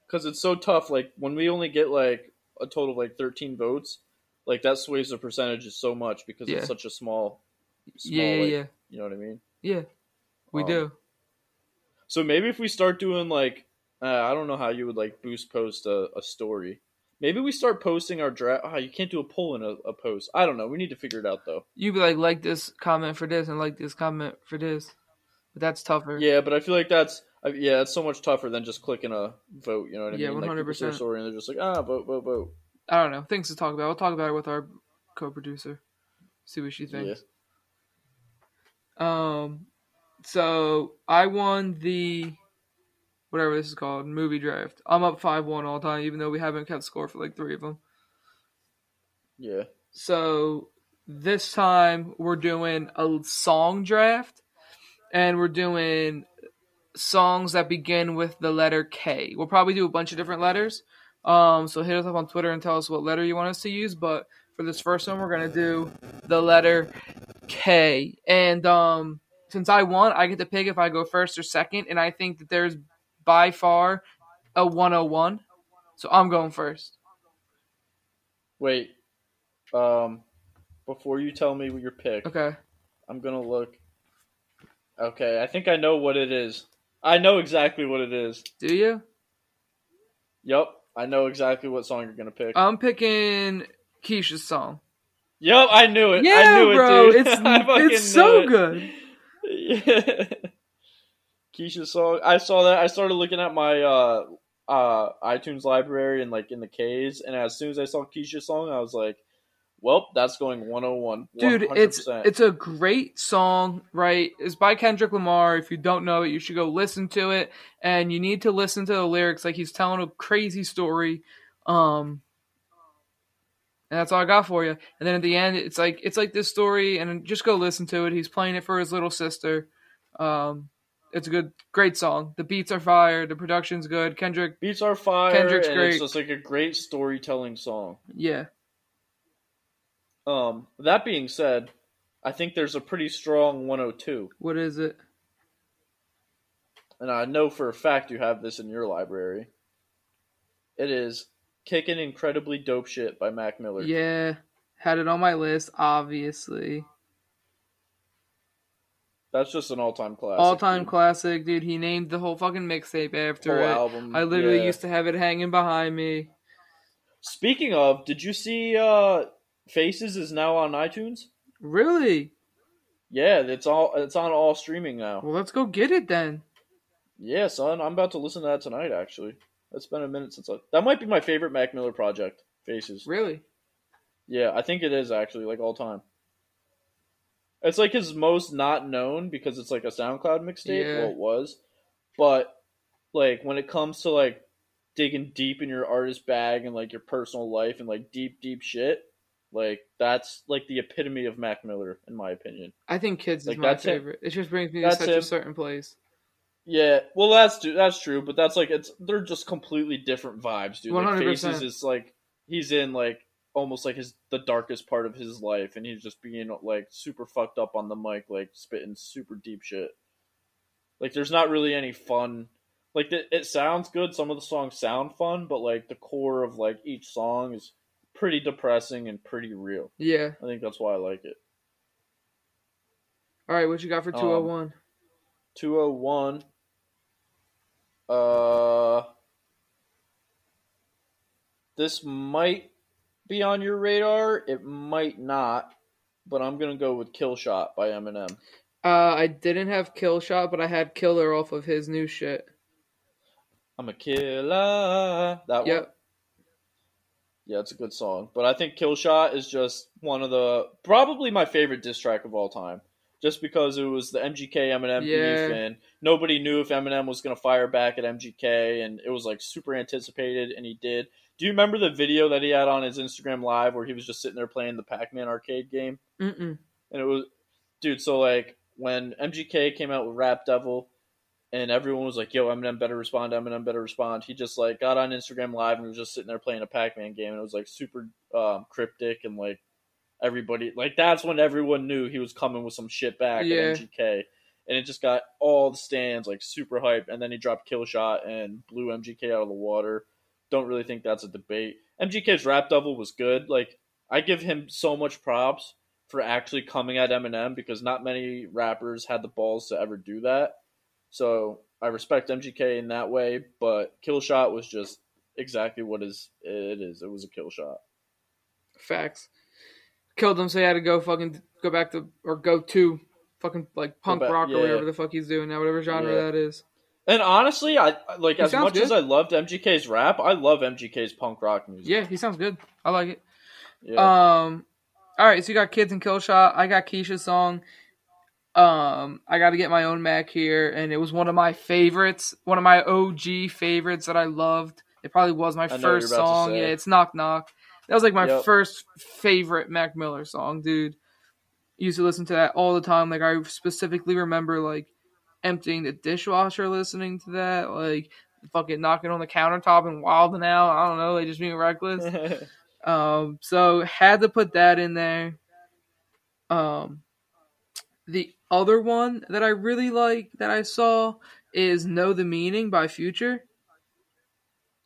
Because it's so tough. Like, when we only get, like, a total of, like, 13 votes, like, that sways the percentages so much because Yeah. it's such a small, small Yeah, yeah, like, yeah, you know what I mean? yeah. We Um, do. So maybe if we start doing like, uh, I don't know how you would like boost post a, a story. Maybe we start posting our draft. Oh, you can't do a poll in a, a post. I don't know. We need to figure it out though. You'd be like, like this comment for this and like this comment for this. But that's tougher. Yeah, but I feel like that's yeah, it's so much tougher than just clicking a vote. You know what I Yeah, mean? See our 100%. story and they're just like, ah, vote, vote, vote. I don't know things to talk about. We'll talk about it with our co-producer. See what she thinks. Um, so I won the whatever this is called movie draft. I'm up five one all time, even though we haven't kept score for like three of them. Yeah. So this time we're doing a song draft, and we're doing songs that begin with the letter K. We'll probably do a bunch of different letters. Um, so hit us up on Twitter and tell us what letter you want us to use. But for this first one, we're gonna do the letter K. And um, since I won, I get to pick if I go first or second. And I think that there's by far a 101. So I'm going first. Wait. Um, before you tell me what your pick, Okay. I'm gonna look. Okay, I think I know what it is. I know exactly what it is. Do you? Yep, I know exactly what song you're gonna pick. I'm picking Keisha's song. yep, I knew it. Yeah, I knew bro. it, dude. It's it's so it. good. Yeah. Keisha's song. I saw that. I started looking at my uh uh iTunes library and like in the K's, and as soon as I saw Keisha's song, I was like, "Well, that's going 101." Dude, it's 100%. it's a great song, right? It's by Kendrick Lamar. If you don't know it, you should go listen to it. And you need to listen to the lyrics. Like he's telling a crazy story. Um and that's all I got for you. And then at the end, it's like it's like this story, and just go listen to it. He's playing it for his little sister. Um, it's a good, great song. The beats are fire. The production's good. Kendrick, beats are fire. Kendrick's great. It's just like a great storytelling song. yeah, Um, that being said, I think there's a pretty strong 102, what is it? and I know for a fact you have this in your library. It is "Kicking Incredibly Dope Shit" by Mac Miller. Yeah, had it on my list, obviously. That's just an all-time classic. All time dude. classic, dude. He named the whole fucking mixtape after Whole it. album. I literally yeah. used to have it hanging behind me. Speaking of, did you see uh Faces is now on iTunes? Really? Yeah, it's all it's on all streaming now. Well, let's go get it then. Yeah, son, I'm about to listen to that tonight. Actually, it's been a minute since I. That might be my favorite Mac Miller project. Faces. Really? Yeah, I think it is actually like all time. It's like his most not known because it's like a SoundCloud mixtape. Yeah. Well, it was, but like when it comes to like digging deep in your artist bag and like your personal life and like deep deep shit, like that's like the epitome of Mac Miller in my opinion. I think Kids is my that's him. favorite. It just brings me to such him. a certain place. Yeah, well that's that's true, but that's like it's they're just completely different vibes, dude. Like 100%. Faces is like he's in like almost like his the darkest part of his life, and he's just being like super fucked up on the mic, like spitting super deep shit. Like there's not really any fun. Like it, it sounds good. Some of the songs sound fun, but like the core of like each song is pretty depressing and pretty real. Yeah. I think that's why I like it. All right, what you got for Um, 201? 201. Uh, this might be on your radar. It might not, but I'm gonna go with "Kill Shot" by Eminem. uh, I didn't have Kill Shot, but I had Killer off of his new shit. I'm a killer. That one. Yeah, it's a good song, but I think "Kill Shot" is just one of the probably my favorite diss track of all time. Just because it was the MGK Eminem Yeah. beef, and nobody knew if Eminem was gonna fire back at MGK, and it was like super anticipated, and he did. Do you remember the video that he had on his Instagram Live where he was just sitting there playing the Pac-Man arcade game? Mm-mm. and it was dude so like when mgk came out with rap devil and everyone was like yo eminem better respond eminem better respond. He just like got on instagram live and was just sitting there playing a pac-man game and it was like super um, cryptic and like everybody like that's when everyone knew he was coming with some shit back Yeah. at mgk and it just got all the stands like super hype and then he dropped kill shot and blew mgk out of the water. Don't really think that's a debate. Mgk's rap devil was good. Like i give him so much props for actually coming at Eminem because not many rappers had the balls to ever do that. So I respect MGK in that way, but Kill Shot was just exactly what is it is. It was a kill shot. Facts. Killed him, so he had to go fucking go back to or go to fucking like punk back- rock yeah. or whatever the fuck he's doing now, whatever genre Yeah. that is. And honestly, I like He as much good. as I loved MGK's rap, I love MGK's punk rock music. Yeah, he sounds good. I like it. Yeah. Um, all right, so you got Kids and Killshot. I got Keisha's song. Um, I got to get my own Mac here, and it was one of my favorites, one of my OG favorites that I loved. It probably was my first you're about to song. Yeah, it's Knock Knock. That was like my Yep. first favorite Mac Miller song, dude. Used to listen to that all the time. Like I specifically remember like emptying the dishwasher listening to that, like fucking knocking on the countertop and wilding out. I don't know, like just being reckless. Um, so had to put that in there. Um, the other one that I really like that I saw is "Know the Meaning" by Future.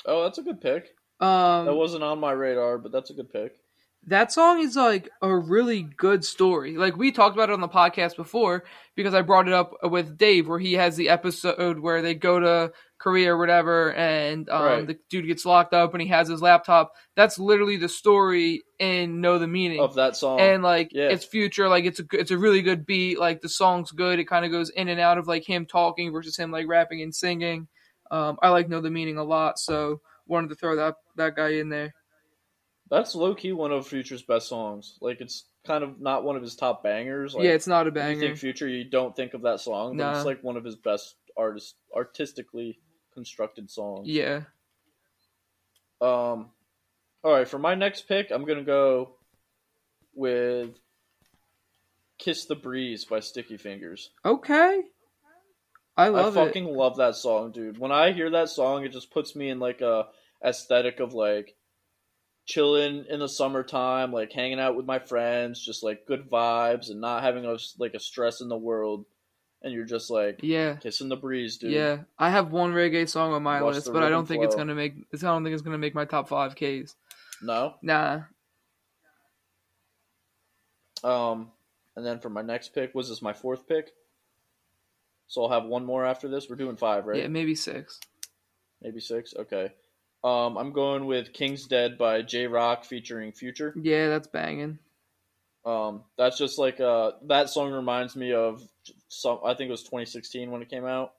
oh, that's a good pick. Um, That wasn't on my radar, but that's a good pick. that song is like a really good story. Like we talked about it on the podcast before because I brought it up with Dave where he has the episode where they go to Korea or whatever and um, Right. the dude gets locked up and he has his laptop. That's literally the story in Know the Meaning. Of that song. and like yeah. it's future like it's a it's a really good beat like the song's good it kind of goes in and out of like him talking versus him like rapping and singing um i like know the meaning a lot so wanted to throw that that guy in there That's low key one of Future's best songs. Like it's kind of not one of his top bangers. Like, yeah it's not a when you banger think Future, you don't think of that song, but Nah. it's like one of his best artist artistically constructed songs. yeah Um, all right, for my next pick, I'm gonna go with "Kiss the Breeze" by Sticky Fingers. okay i love it. I it fucking love that song, dude. When I hear that song, it just puts me in like a aesthetic of like chilling in the summertime, like hanging out with my friends, just like good vibes and not having a like a stress in the world. And you're just like yeah kissing the breeze, dude. yeah i have one reggae song on my Watch list but i don't think it's gonna make i don't think it's gonna make my top five ks No. nah Um, and then for my next pick, was this my fourth pick? So I'll have one more after this. We're doing five, right? yeah maybe six Maybe six. Okay. Um, I'm going with "King's Dead" by Jay Rock featuring Future. yeah that's banging Um, that's just like uh, that song reminds me of some. I think it was 2016 when it came out.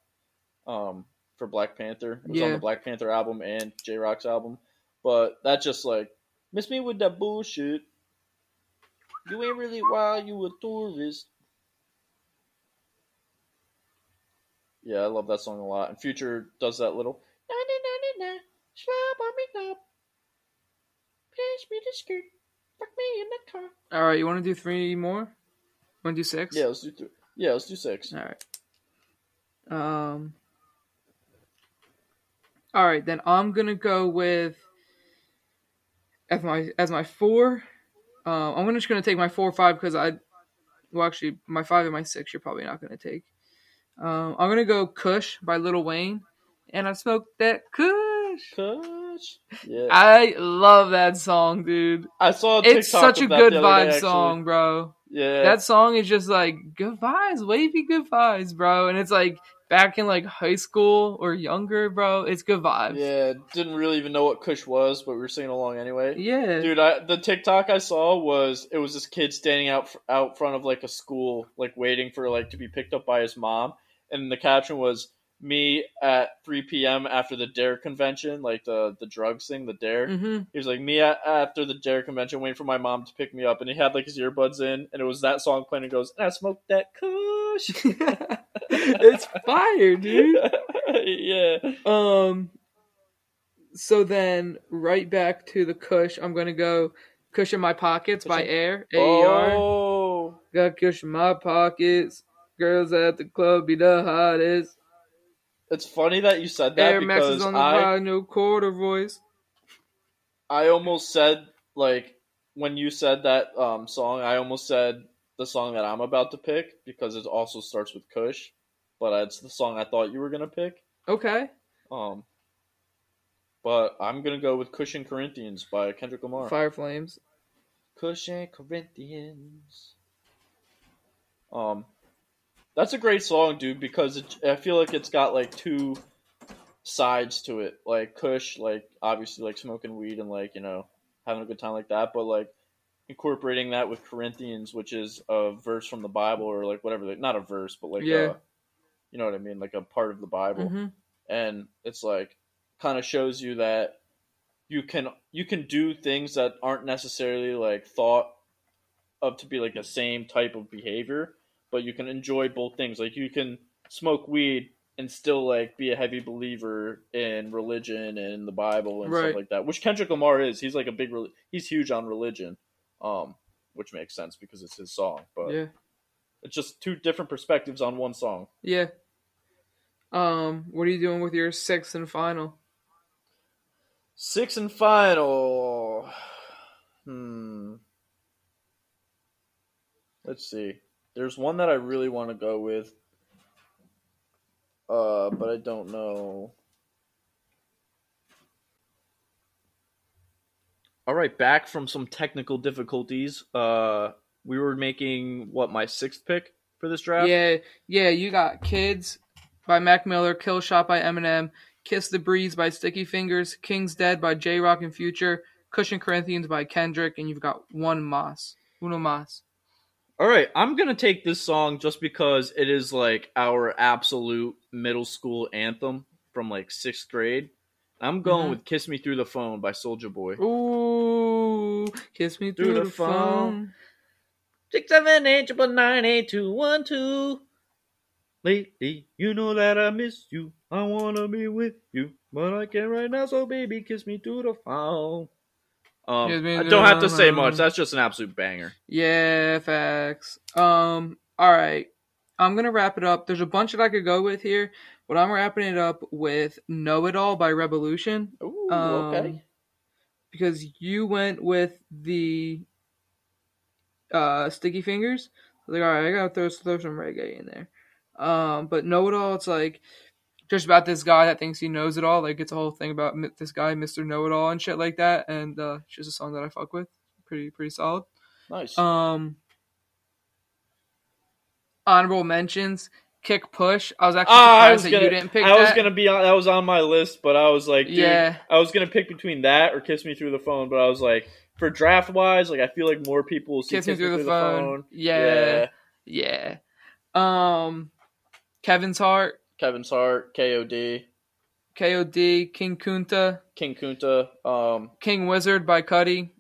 Um, for Black Panther, it was on Yeah. the Black Panther album and Jay Rock's album. But that just like miss me with that bullshit. You ain't really wild, you a tourist. Yeah, I love that song a lot. And Future does that little. "Na, na, na, na, na, slap on me up. Pass me the skirt. Fuck me in the car. all right you want to do three more want to do six Yeah, let's do three. Yeah, let's do six. All right. Um. All right, then I'm gonna go with as my as my four. Um, I'm just gonna take my four or five because I, well, actually, my five and my six you're probably not gonna take. Um, I'm gonna go "Kush" by Lil Wayne, and I smoked that Kush. Kush. Yeah, I love that song, dude. I saw. A It's such a good vibe day, song, bro. Yeah, that song is just like good vibes, wavy good vibes, bro. And it's like back in like high school or younger, bro. It's good vibes. yeah. Didn't really even know what Kush was, but we were singing along anyway. Yeah. Dude, I, the TikTok I saw was it was this kid standing out out front of like a school, like waiting for like to be picked up by his mom, and the caption was me at 3 p.m. after the Dare convention, like the the drugs thing, the Dare. hmm He was like me at, after the Dare convention, waiting for my mom to pick me up, and he had like his earbuds in, and it was that song playing. And goes, and I smoked that Kush. it's fire, dude. yeah. Um. So then, right back to the Kush. I'm gonna go "Kush in My Pockets" by Air. AER. Oh, Got Kush in my pockets. Girls at the club be the hottest. It's funny that you said that AER because on the I ride, no quarter voice. I almost said like when you said that um, song, I almost said the song that I'm about to pick because it also starts with Kush, but it's the song I thought you were gonna pick. Okay. Um, but I'm gonna go with Kush & Corinthians by Kendrick Lamar. Fire Flames. Kush & Corinthians. Um, that's a great song, dude, because it, I feel like it's got like two sides to it. Like Kush, like obviously like smoking weed and like you know having a good time like that, but like incorporating that with Corinthians, which is a verse from the Bible or like whatever, like not a verse, but like Yeah. You know what I mean? Like a part of the Bible. Mhm. and it's like kind of shows you that you can you can do things that aren't necessarily like thought of to be like the same type of behavior but you can enjoy both things like you can smoke weed and still like be a heavy believer in religion and the bible and Right. stuff like that which kendrick lamar is he's like a big he's huge on religion um which makes sense because it's his song but Yeah. it's just two different perspectives on one song Yeah. Um, what are you doing with your sixth and final? Six and final. Hmm. Let's see. There's one that I really want to go with. Uh, but I don't know. All right, back from some technical difficulties. Uh, we were making what my sixth pick for this draft. Yeah, yeah, you got Kids by Mac Miller, Kill Shot by Eminem, Kiss the Breeze by Sticky Fingers, King's Dead by Jay Rock and Future, Kush & Corinthians by Kendrick, and you've got one Mas. Uno Mas. All right, I'm gonna take this song just because it is like our absolute middle school anthem from like sixth grade. I'm going Mhm. with "Kiss Me Through the Phone" by Soulja Boy. Ooh, kiss me through, the, phone. Six seven eight triple nine eight two one two. Lately, you know that I miss you. I wanna be with you, but I can't right now. So baby, kiss me through the phone. Um, I don't have to say much. That's just an absolute banger. Yeah, facts. Um, all right. I'm gonna wrap it up. There's a bunch that I could go with here, but I'm wrapping it up with "Know It All" by Rebelution. Ooh, Um, okay. because you went with the uh sticky fingers. I was like, all right, I gotta throw, throw some reggae in there. Um, but know it all, it's like just about this guy that thinks he knows it all. Like it's a whole thing about this guy, Mister Know It All, and shit like that. And uh, it's just a song that I fuck with. Pretty pretty solid. Nice. Um, honorable mentions. Kick push. I was actually Ah, surprised was that gonna, you didn't pick I was that. gonna be on. That was on my list, but I was like, dude, Yeah. I was gonna pick between that or "Kiss Me Through the Phone." But I was like, for draft wise, like I feel like more people will see Kiss me through the phone. Yeah. Yeah. Yeah. Um, Kevin's Heart, Kevin's Heart, KOD, KOD, King Kunta, King Kunta, um, King Wizard by Cuddy.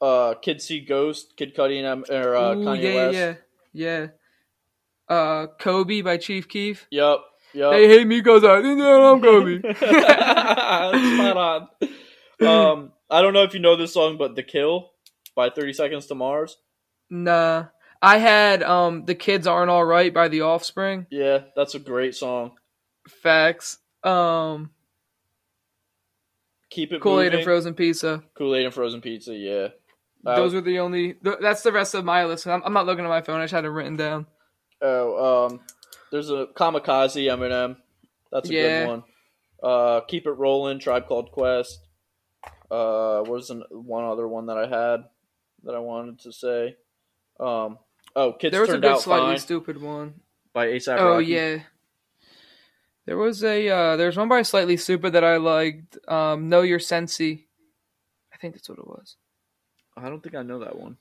uh, Kid See Ghost, Kid Cudi, and or uh, Ooh, Kanye yeah, West. yeah, yeah. Uh, Kobe by Chief Keef. Yup. Yup. They hate me because I think I'm Kobe. Spot on. Um, I don't know if you know this song, but "The Kill" by Thirty Seconds to Mars. nah, I had um, the kids aren't all right by The Offspring. Yeah, that's a great song. Facts. Um, Keep it Kool Aid and. Frozen Pizza. Kool Aid and frozen pizza. Yeah. Uh, Those were the only. Th- that's the rest of my list. I'm, I'm not looking at my phone. I just had it written down. Oh, um, there's a Kamikaze Eminem. That's a Yeah. good one. Uh, Keep It Rolling, Tribe Called Quest. Uh, what was an, one other one that I had that I wanted to say? Um, oh, Kids there was a good Out slightly Fine stupid one. by ASAP Rocky. Oh Rocky. yeah. There was a uh there's one by Slightly Stoopid that I liked. Um Know Your Sensi. I think that's what it was. I don't think I know that one.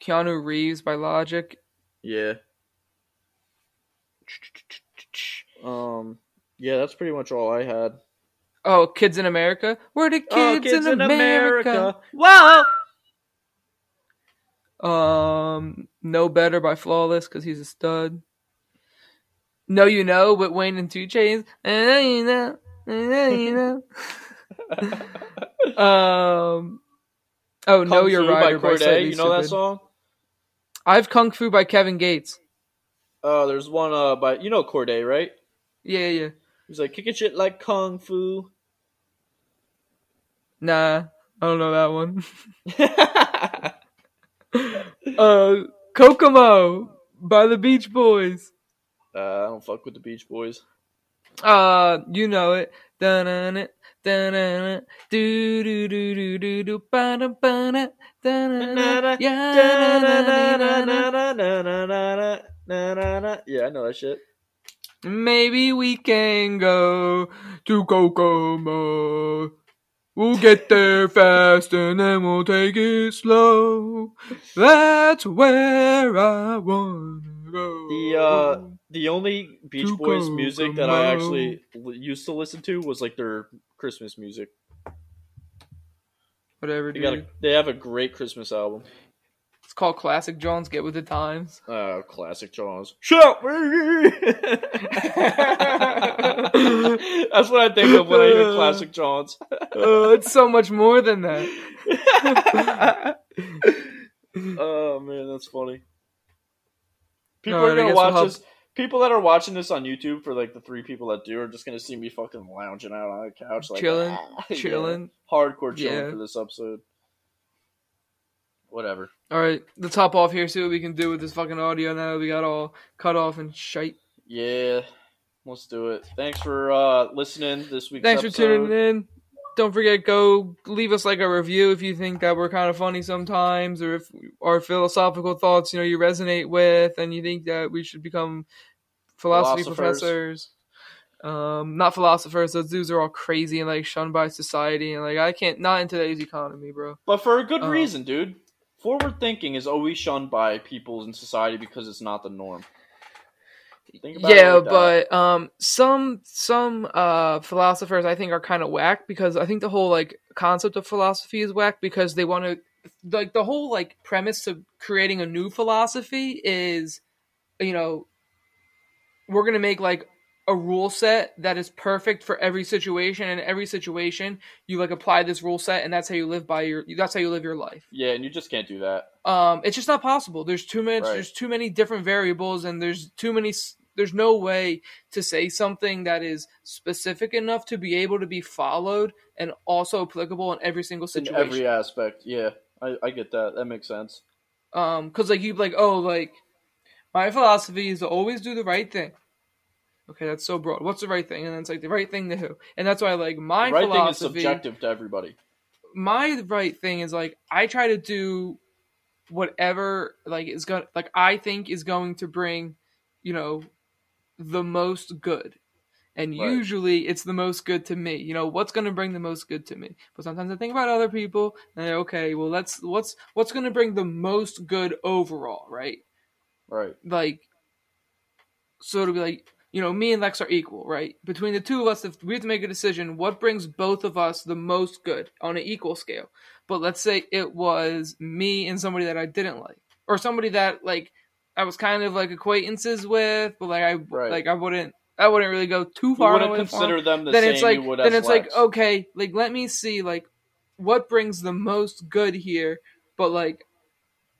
Keanu Reeves by Logic. Yeah. Um, yeah, that's pretty much all I had. Oh, Kids in America. We're the kids, Oh, in, America. Whoa! Um No Better by Flawless because he's a stud. No, You Know with Wayne and 2 Chainz. You know. You know. Um Oh, Know Kung Your Fu Rider by by, Corday. Slightly You know that song? I have Kung Fu by Kevin Gates. Oh, there's one uh by you know Corday, right? Yeah, yeah. He's like kicking shit like kung fu. Nah, I don't know that one. uh, Kokomo by the Beach Boys. uh, I don't fuck with the Beach Boys. Uh, you know it. Dun-dun-it, dun-dun-it, do-do-do-do-do-do, ba-da-ba-da, dun-dun-it, yeah, na-na-na-na. Yeah, I know that shit. Maybe we can go to Kokomo. We'll get there fast and then we'll take it slow. That's where I wanna The uh, the only Beach To Boys music that I actually l- used to listen to was like their Christmas music. whatever, They dude. got a, they have a great Christmas album. It's called Classic Jones. Get with the times. Uh, classic Jaws. Shut me! That's what I think of when I hear classic Jaws. Uh, it's so much more than that. oh man, that's funny. People Alright, are I gonna guess watch we'll this. People that are watching this on YouTube for like the three people that do are just gonna see me fucking lounging out on the couch, like Chilling, "Ah." Yeah. Chilling. hardcore chilling Yeah. for this episode. Whatever. All right, let's hop off here. See what we can do with this fucking audio now. that We got all cut off and shite. Yeah, let's do it. Thanks for uh listening this week. Thanks for tuning in. Don't forget, go leave us like a review if you think that we're kind of funny sometimes, or if our philosophical thoughts, you know, you resonate with, and you think that we should become philosophy professors. Um, not philosophers. Those dudes are all crazy and like shunned by society, and like I can't. Not in today's economy, bro. But for a good Uh, reason, dude. Forward thinking is always shunned by people in society because it's not the norm. Think about it yeah but um some some uh philosophers i think are kind of whack because i think the whole like concept of philosophy is whack because they want to like the whole like premise of creating a new philosophy is you know we're gonna make like a rule set that is perfect for every situation and every situation you like apply this rule set and that's how you live by your that's how you live your life yeah, and you just can't do that. um it's just not possible there's too much Right. there's too many different variables and there's too many there's no way to say something that is specific enough to be able to be followed and also applicable in every single In situation every aspect, yeah, I, I get that. That makes sense. um because like you like oh like my philosophy is to always do the right thing okay that's so broad what's the right thing and then it's like the right thing to who and that's why like my right thing is subjective to everybody. my right thing is like I try to do whatever like is going like I think is going to bring, you know, the most good. And Right. usually it's the most good to me. You know, what's going to bring the most good to me? But sometimes I think about other people and I, okay, well let's what's what's going to bring the most good overall, right? Right. Like so to be like you know, me and Lex are equal, right? Between the two of us, if we have to make a decision, what brings both of us the most good on an equal scale? But let's say it was me and somebody that I didn't like, or somebody that like I was kind of like acquaintances with, but like I Right. like I wouldn't I wouldn't really go too You far wouldn't away from. consider them the Then same it's like you then it's like okay, like let me see like what brings the most good here, but like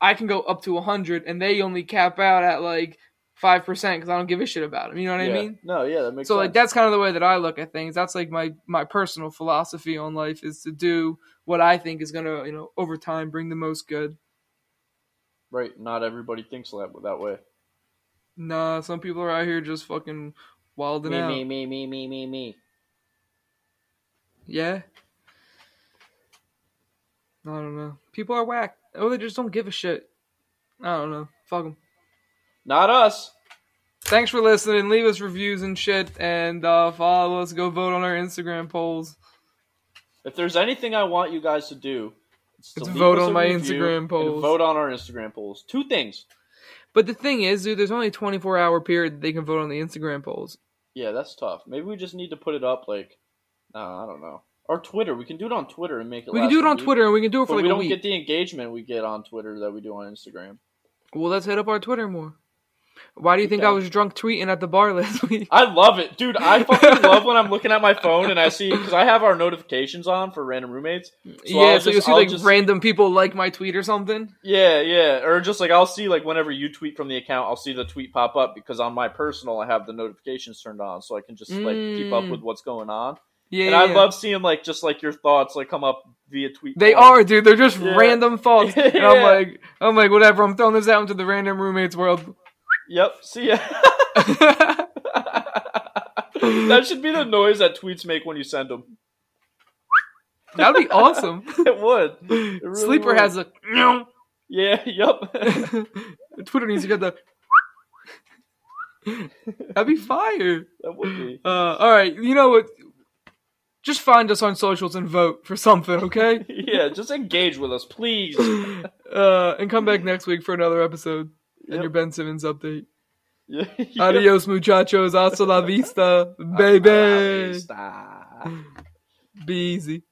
I can go up to hundred, and they only cap out at like five percent because I don't give a shit about them. You know what yeah. I mean? No, yeah, that makes So sense. like that's kind of the way that I look at things. That's like my my personal philosophy on life is to do what I think is gonna you know over time bring the most good. right. Not everybody thinks that that way. Nah, some people are out here just fucking wilding Me, out. me, me, me, me, me, me. Yeah. I don't know. People are whack. Oh, they just don't give a shit. I don't know. Fuck them. Not us. Thanks for listening. Leave us reviews and shit, and uh, follow us. Go vote on our Instagram polls. If there's anything I want you guys to do, it's to vote on my Instagram polls. vote on our Instagram polls. Two things. But the thing is, dude, there's only a 24 hour period that they can vote on the Instagram polls. Yeah, that's tough. Maybe we just need to put it up like, uh, I don't know, or Twitter. We can do it on Twitter and make it. We can do it on week. Twitter, and we can do it but for like we don't get the engagement we get on Twitter that we do on Instagram. Well, let's hit up our Twitter more. Why do you think I was drunk tweeting at the bar last week? I love it, dude. I fucking love when I'm looking at my phone and I see because I have our notifications on for random roommates. So yeah, I'll so you'll see I'll like just- random people like my tweet or something. Yeah, yeah, or just like I'll see like whenever you tweet from the account, I'll see the tweet pop up because on my personal I have the notifications turned on, so I can just like keep up Mm. with what's going on. Yeah, and yeah, I yeah. love seeing like just like your thoughts like come up via tweet. They form. are, dude. They're just Yeah. random thoughts, and I'm like, I'm like, whatever. I'm throwing this out into the random roommates world. Yep. See ya. that should be the noise that tweets make when you send them. That'd be awesome. It would. really Sleeper would. has a. Yeah. Yep. Twitter needs to get the. That'd be fire. that would be. Uh, all right, you know what? Just find us on socials and vote for something, okay? Yeah. Just engage with us, please. Uh, and come back next week for another episode and Yep. your Ben Simmons update. Yeah, yeah. Adios, muchachos. Hasta la vista, baby. Stop. Be easy.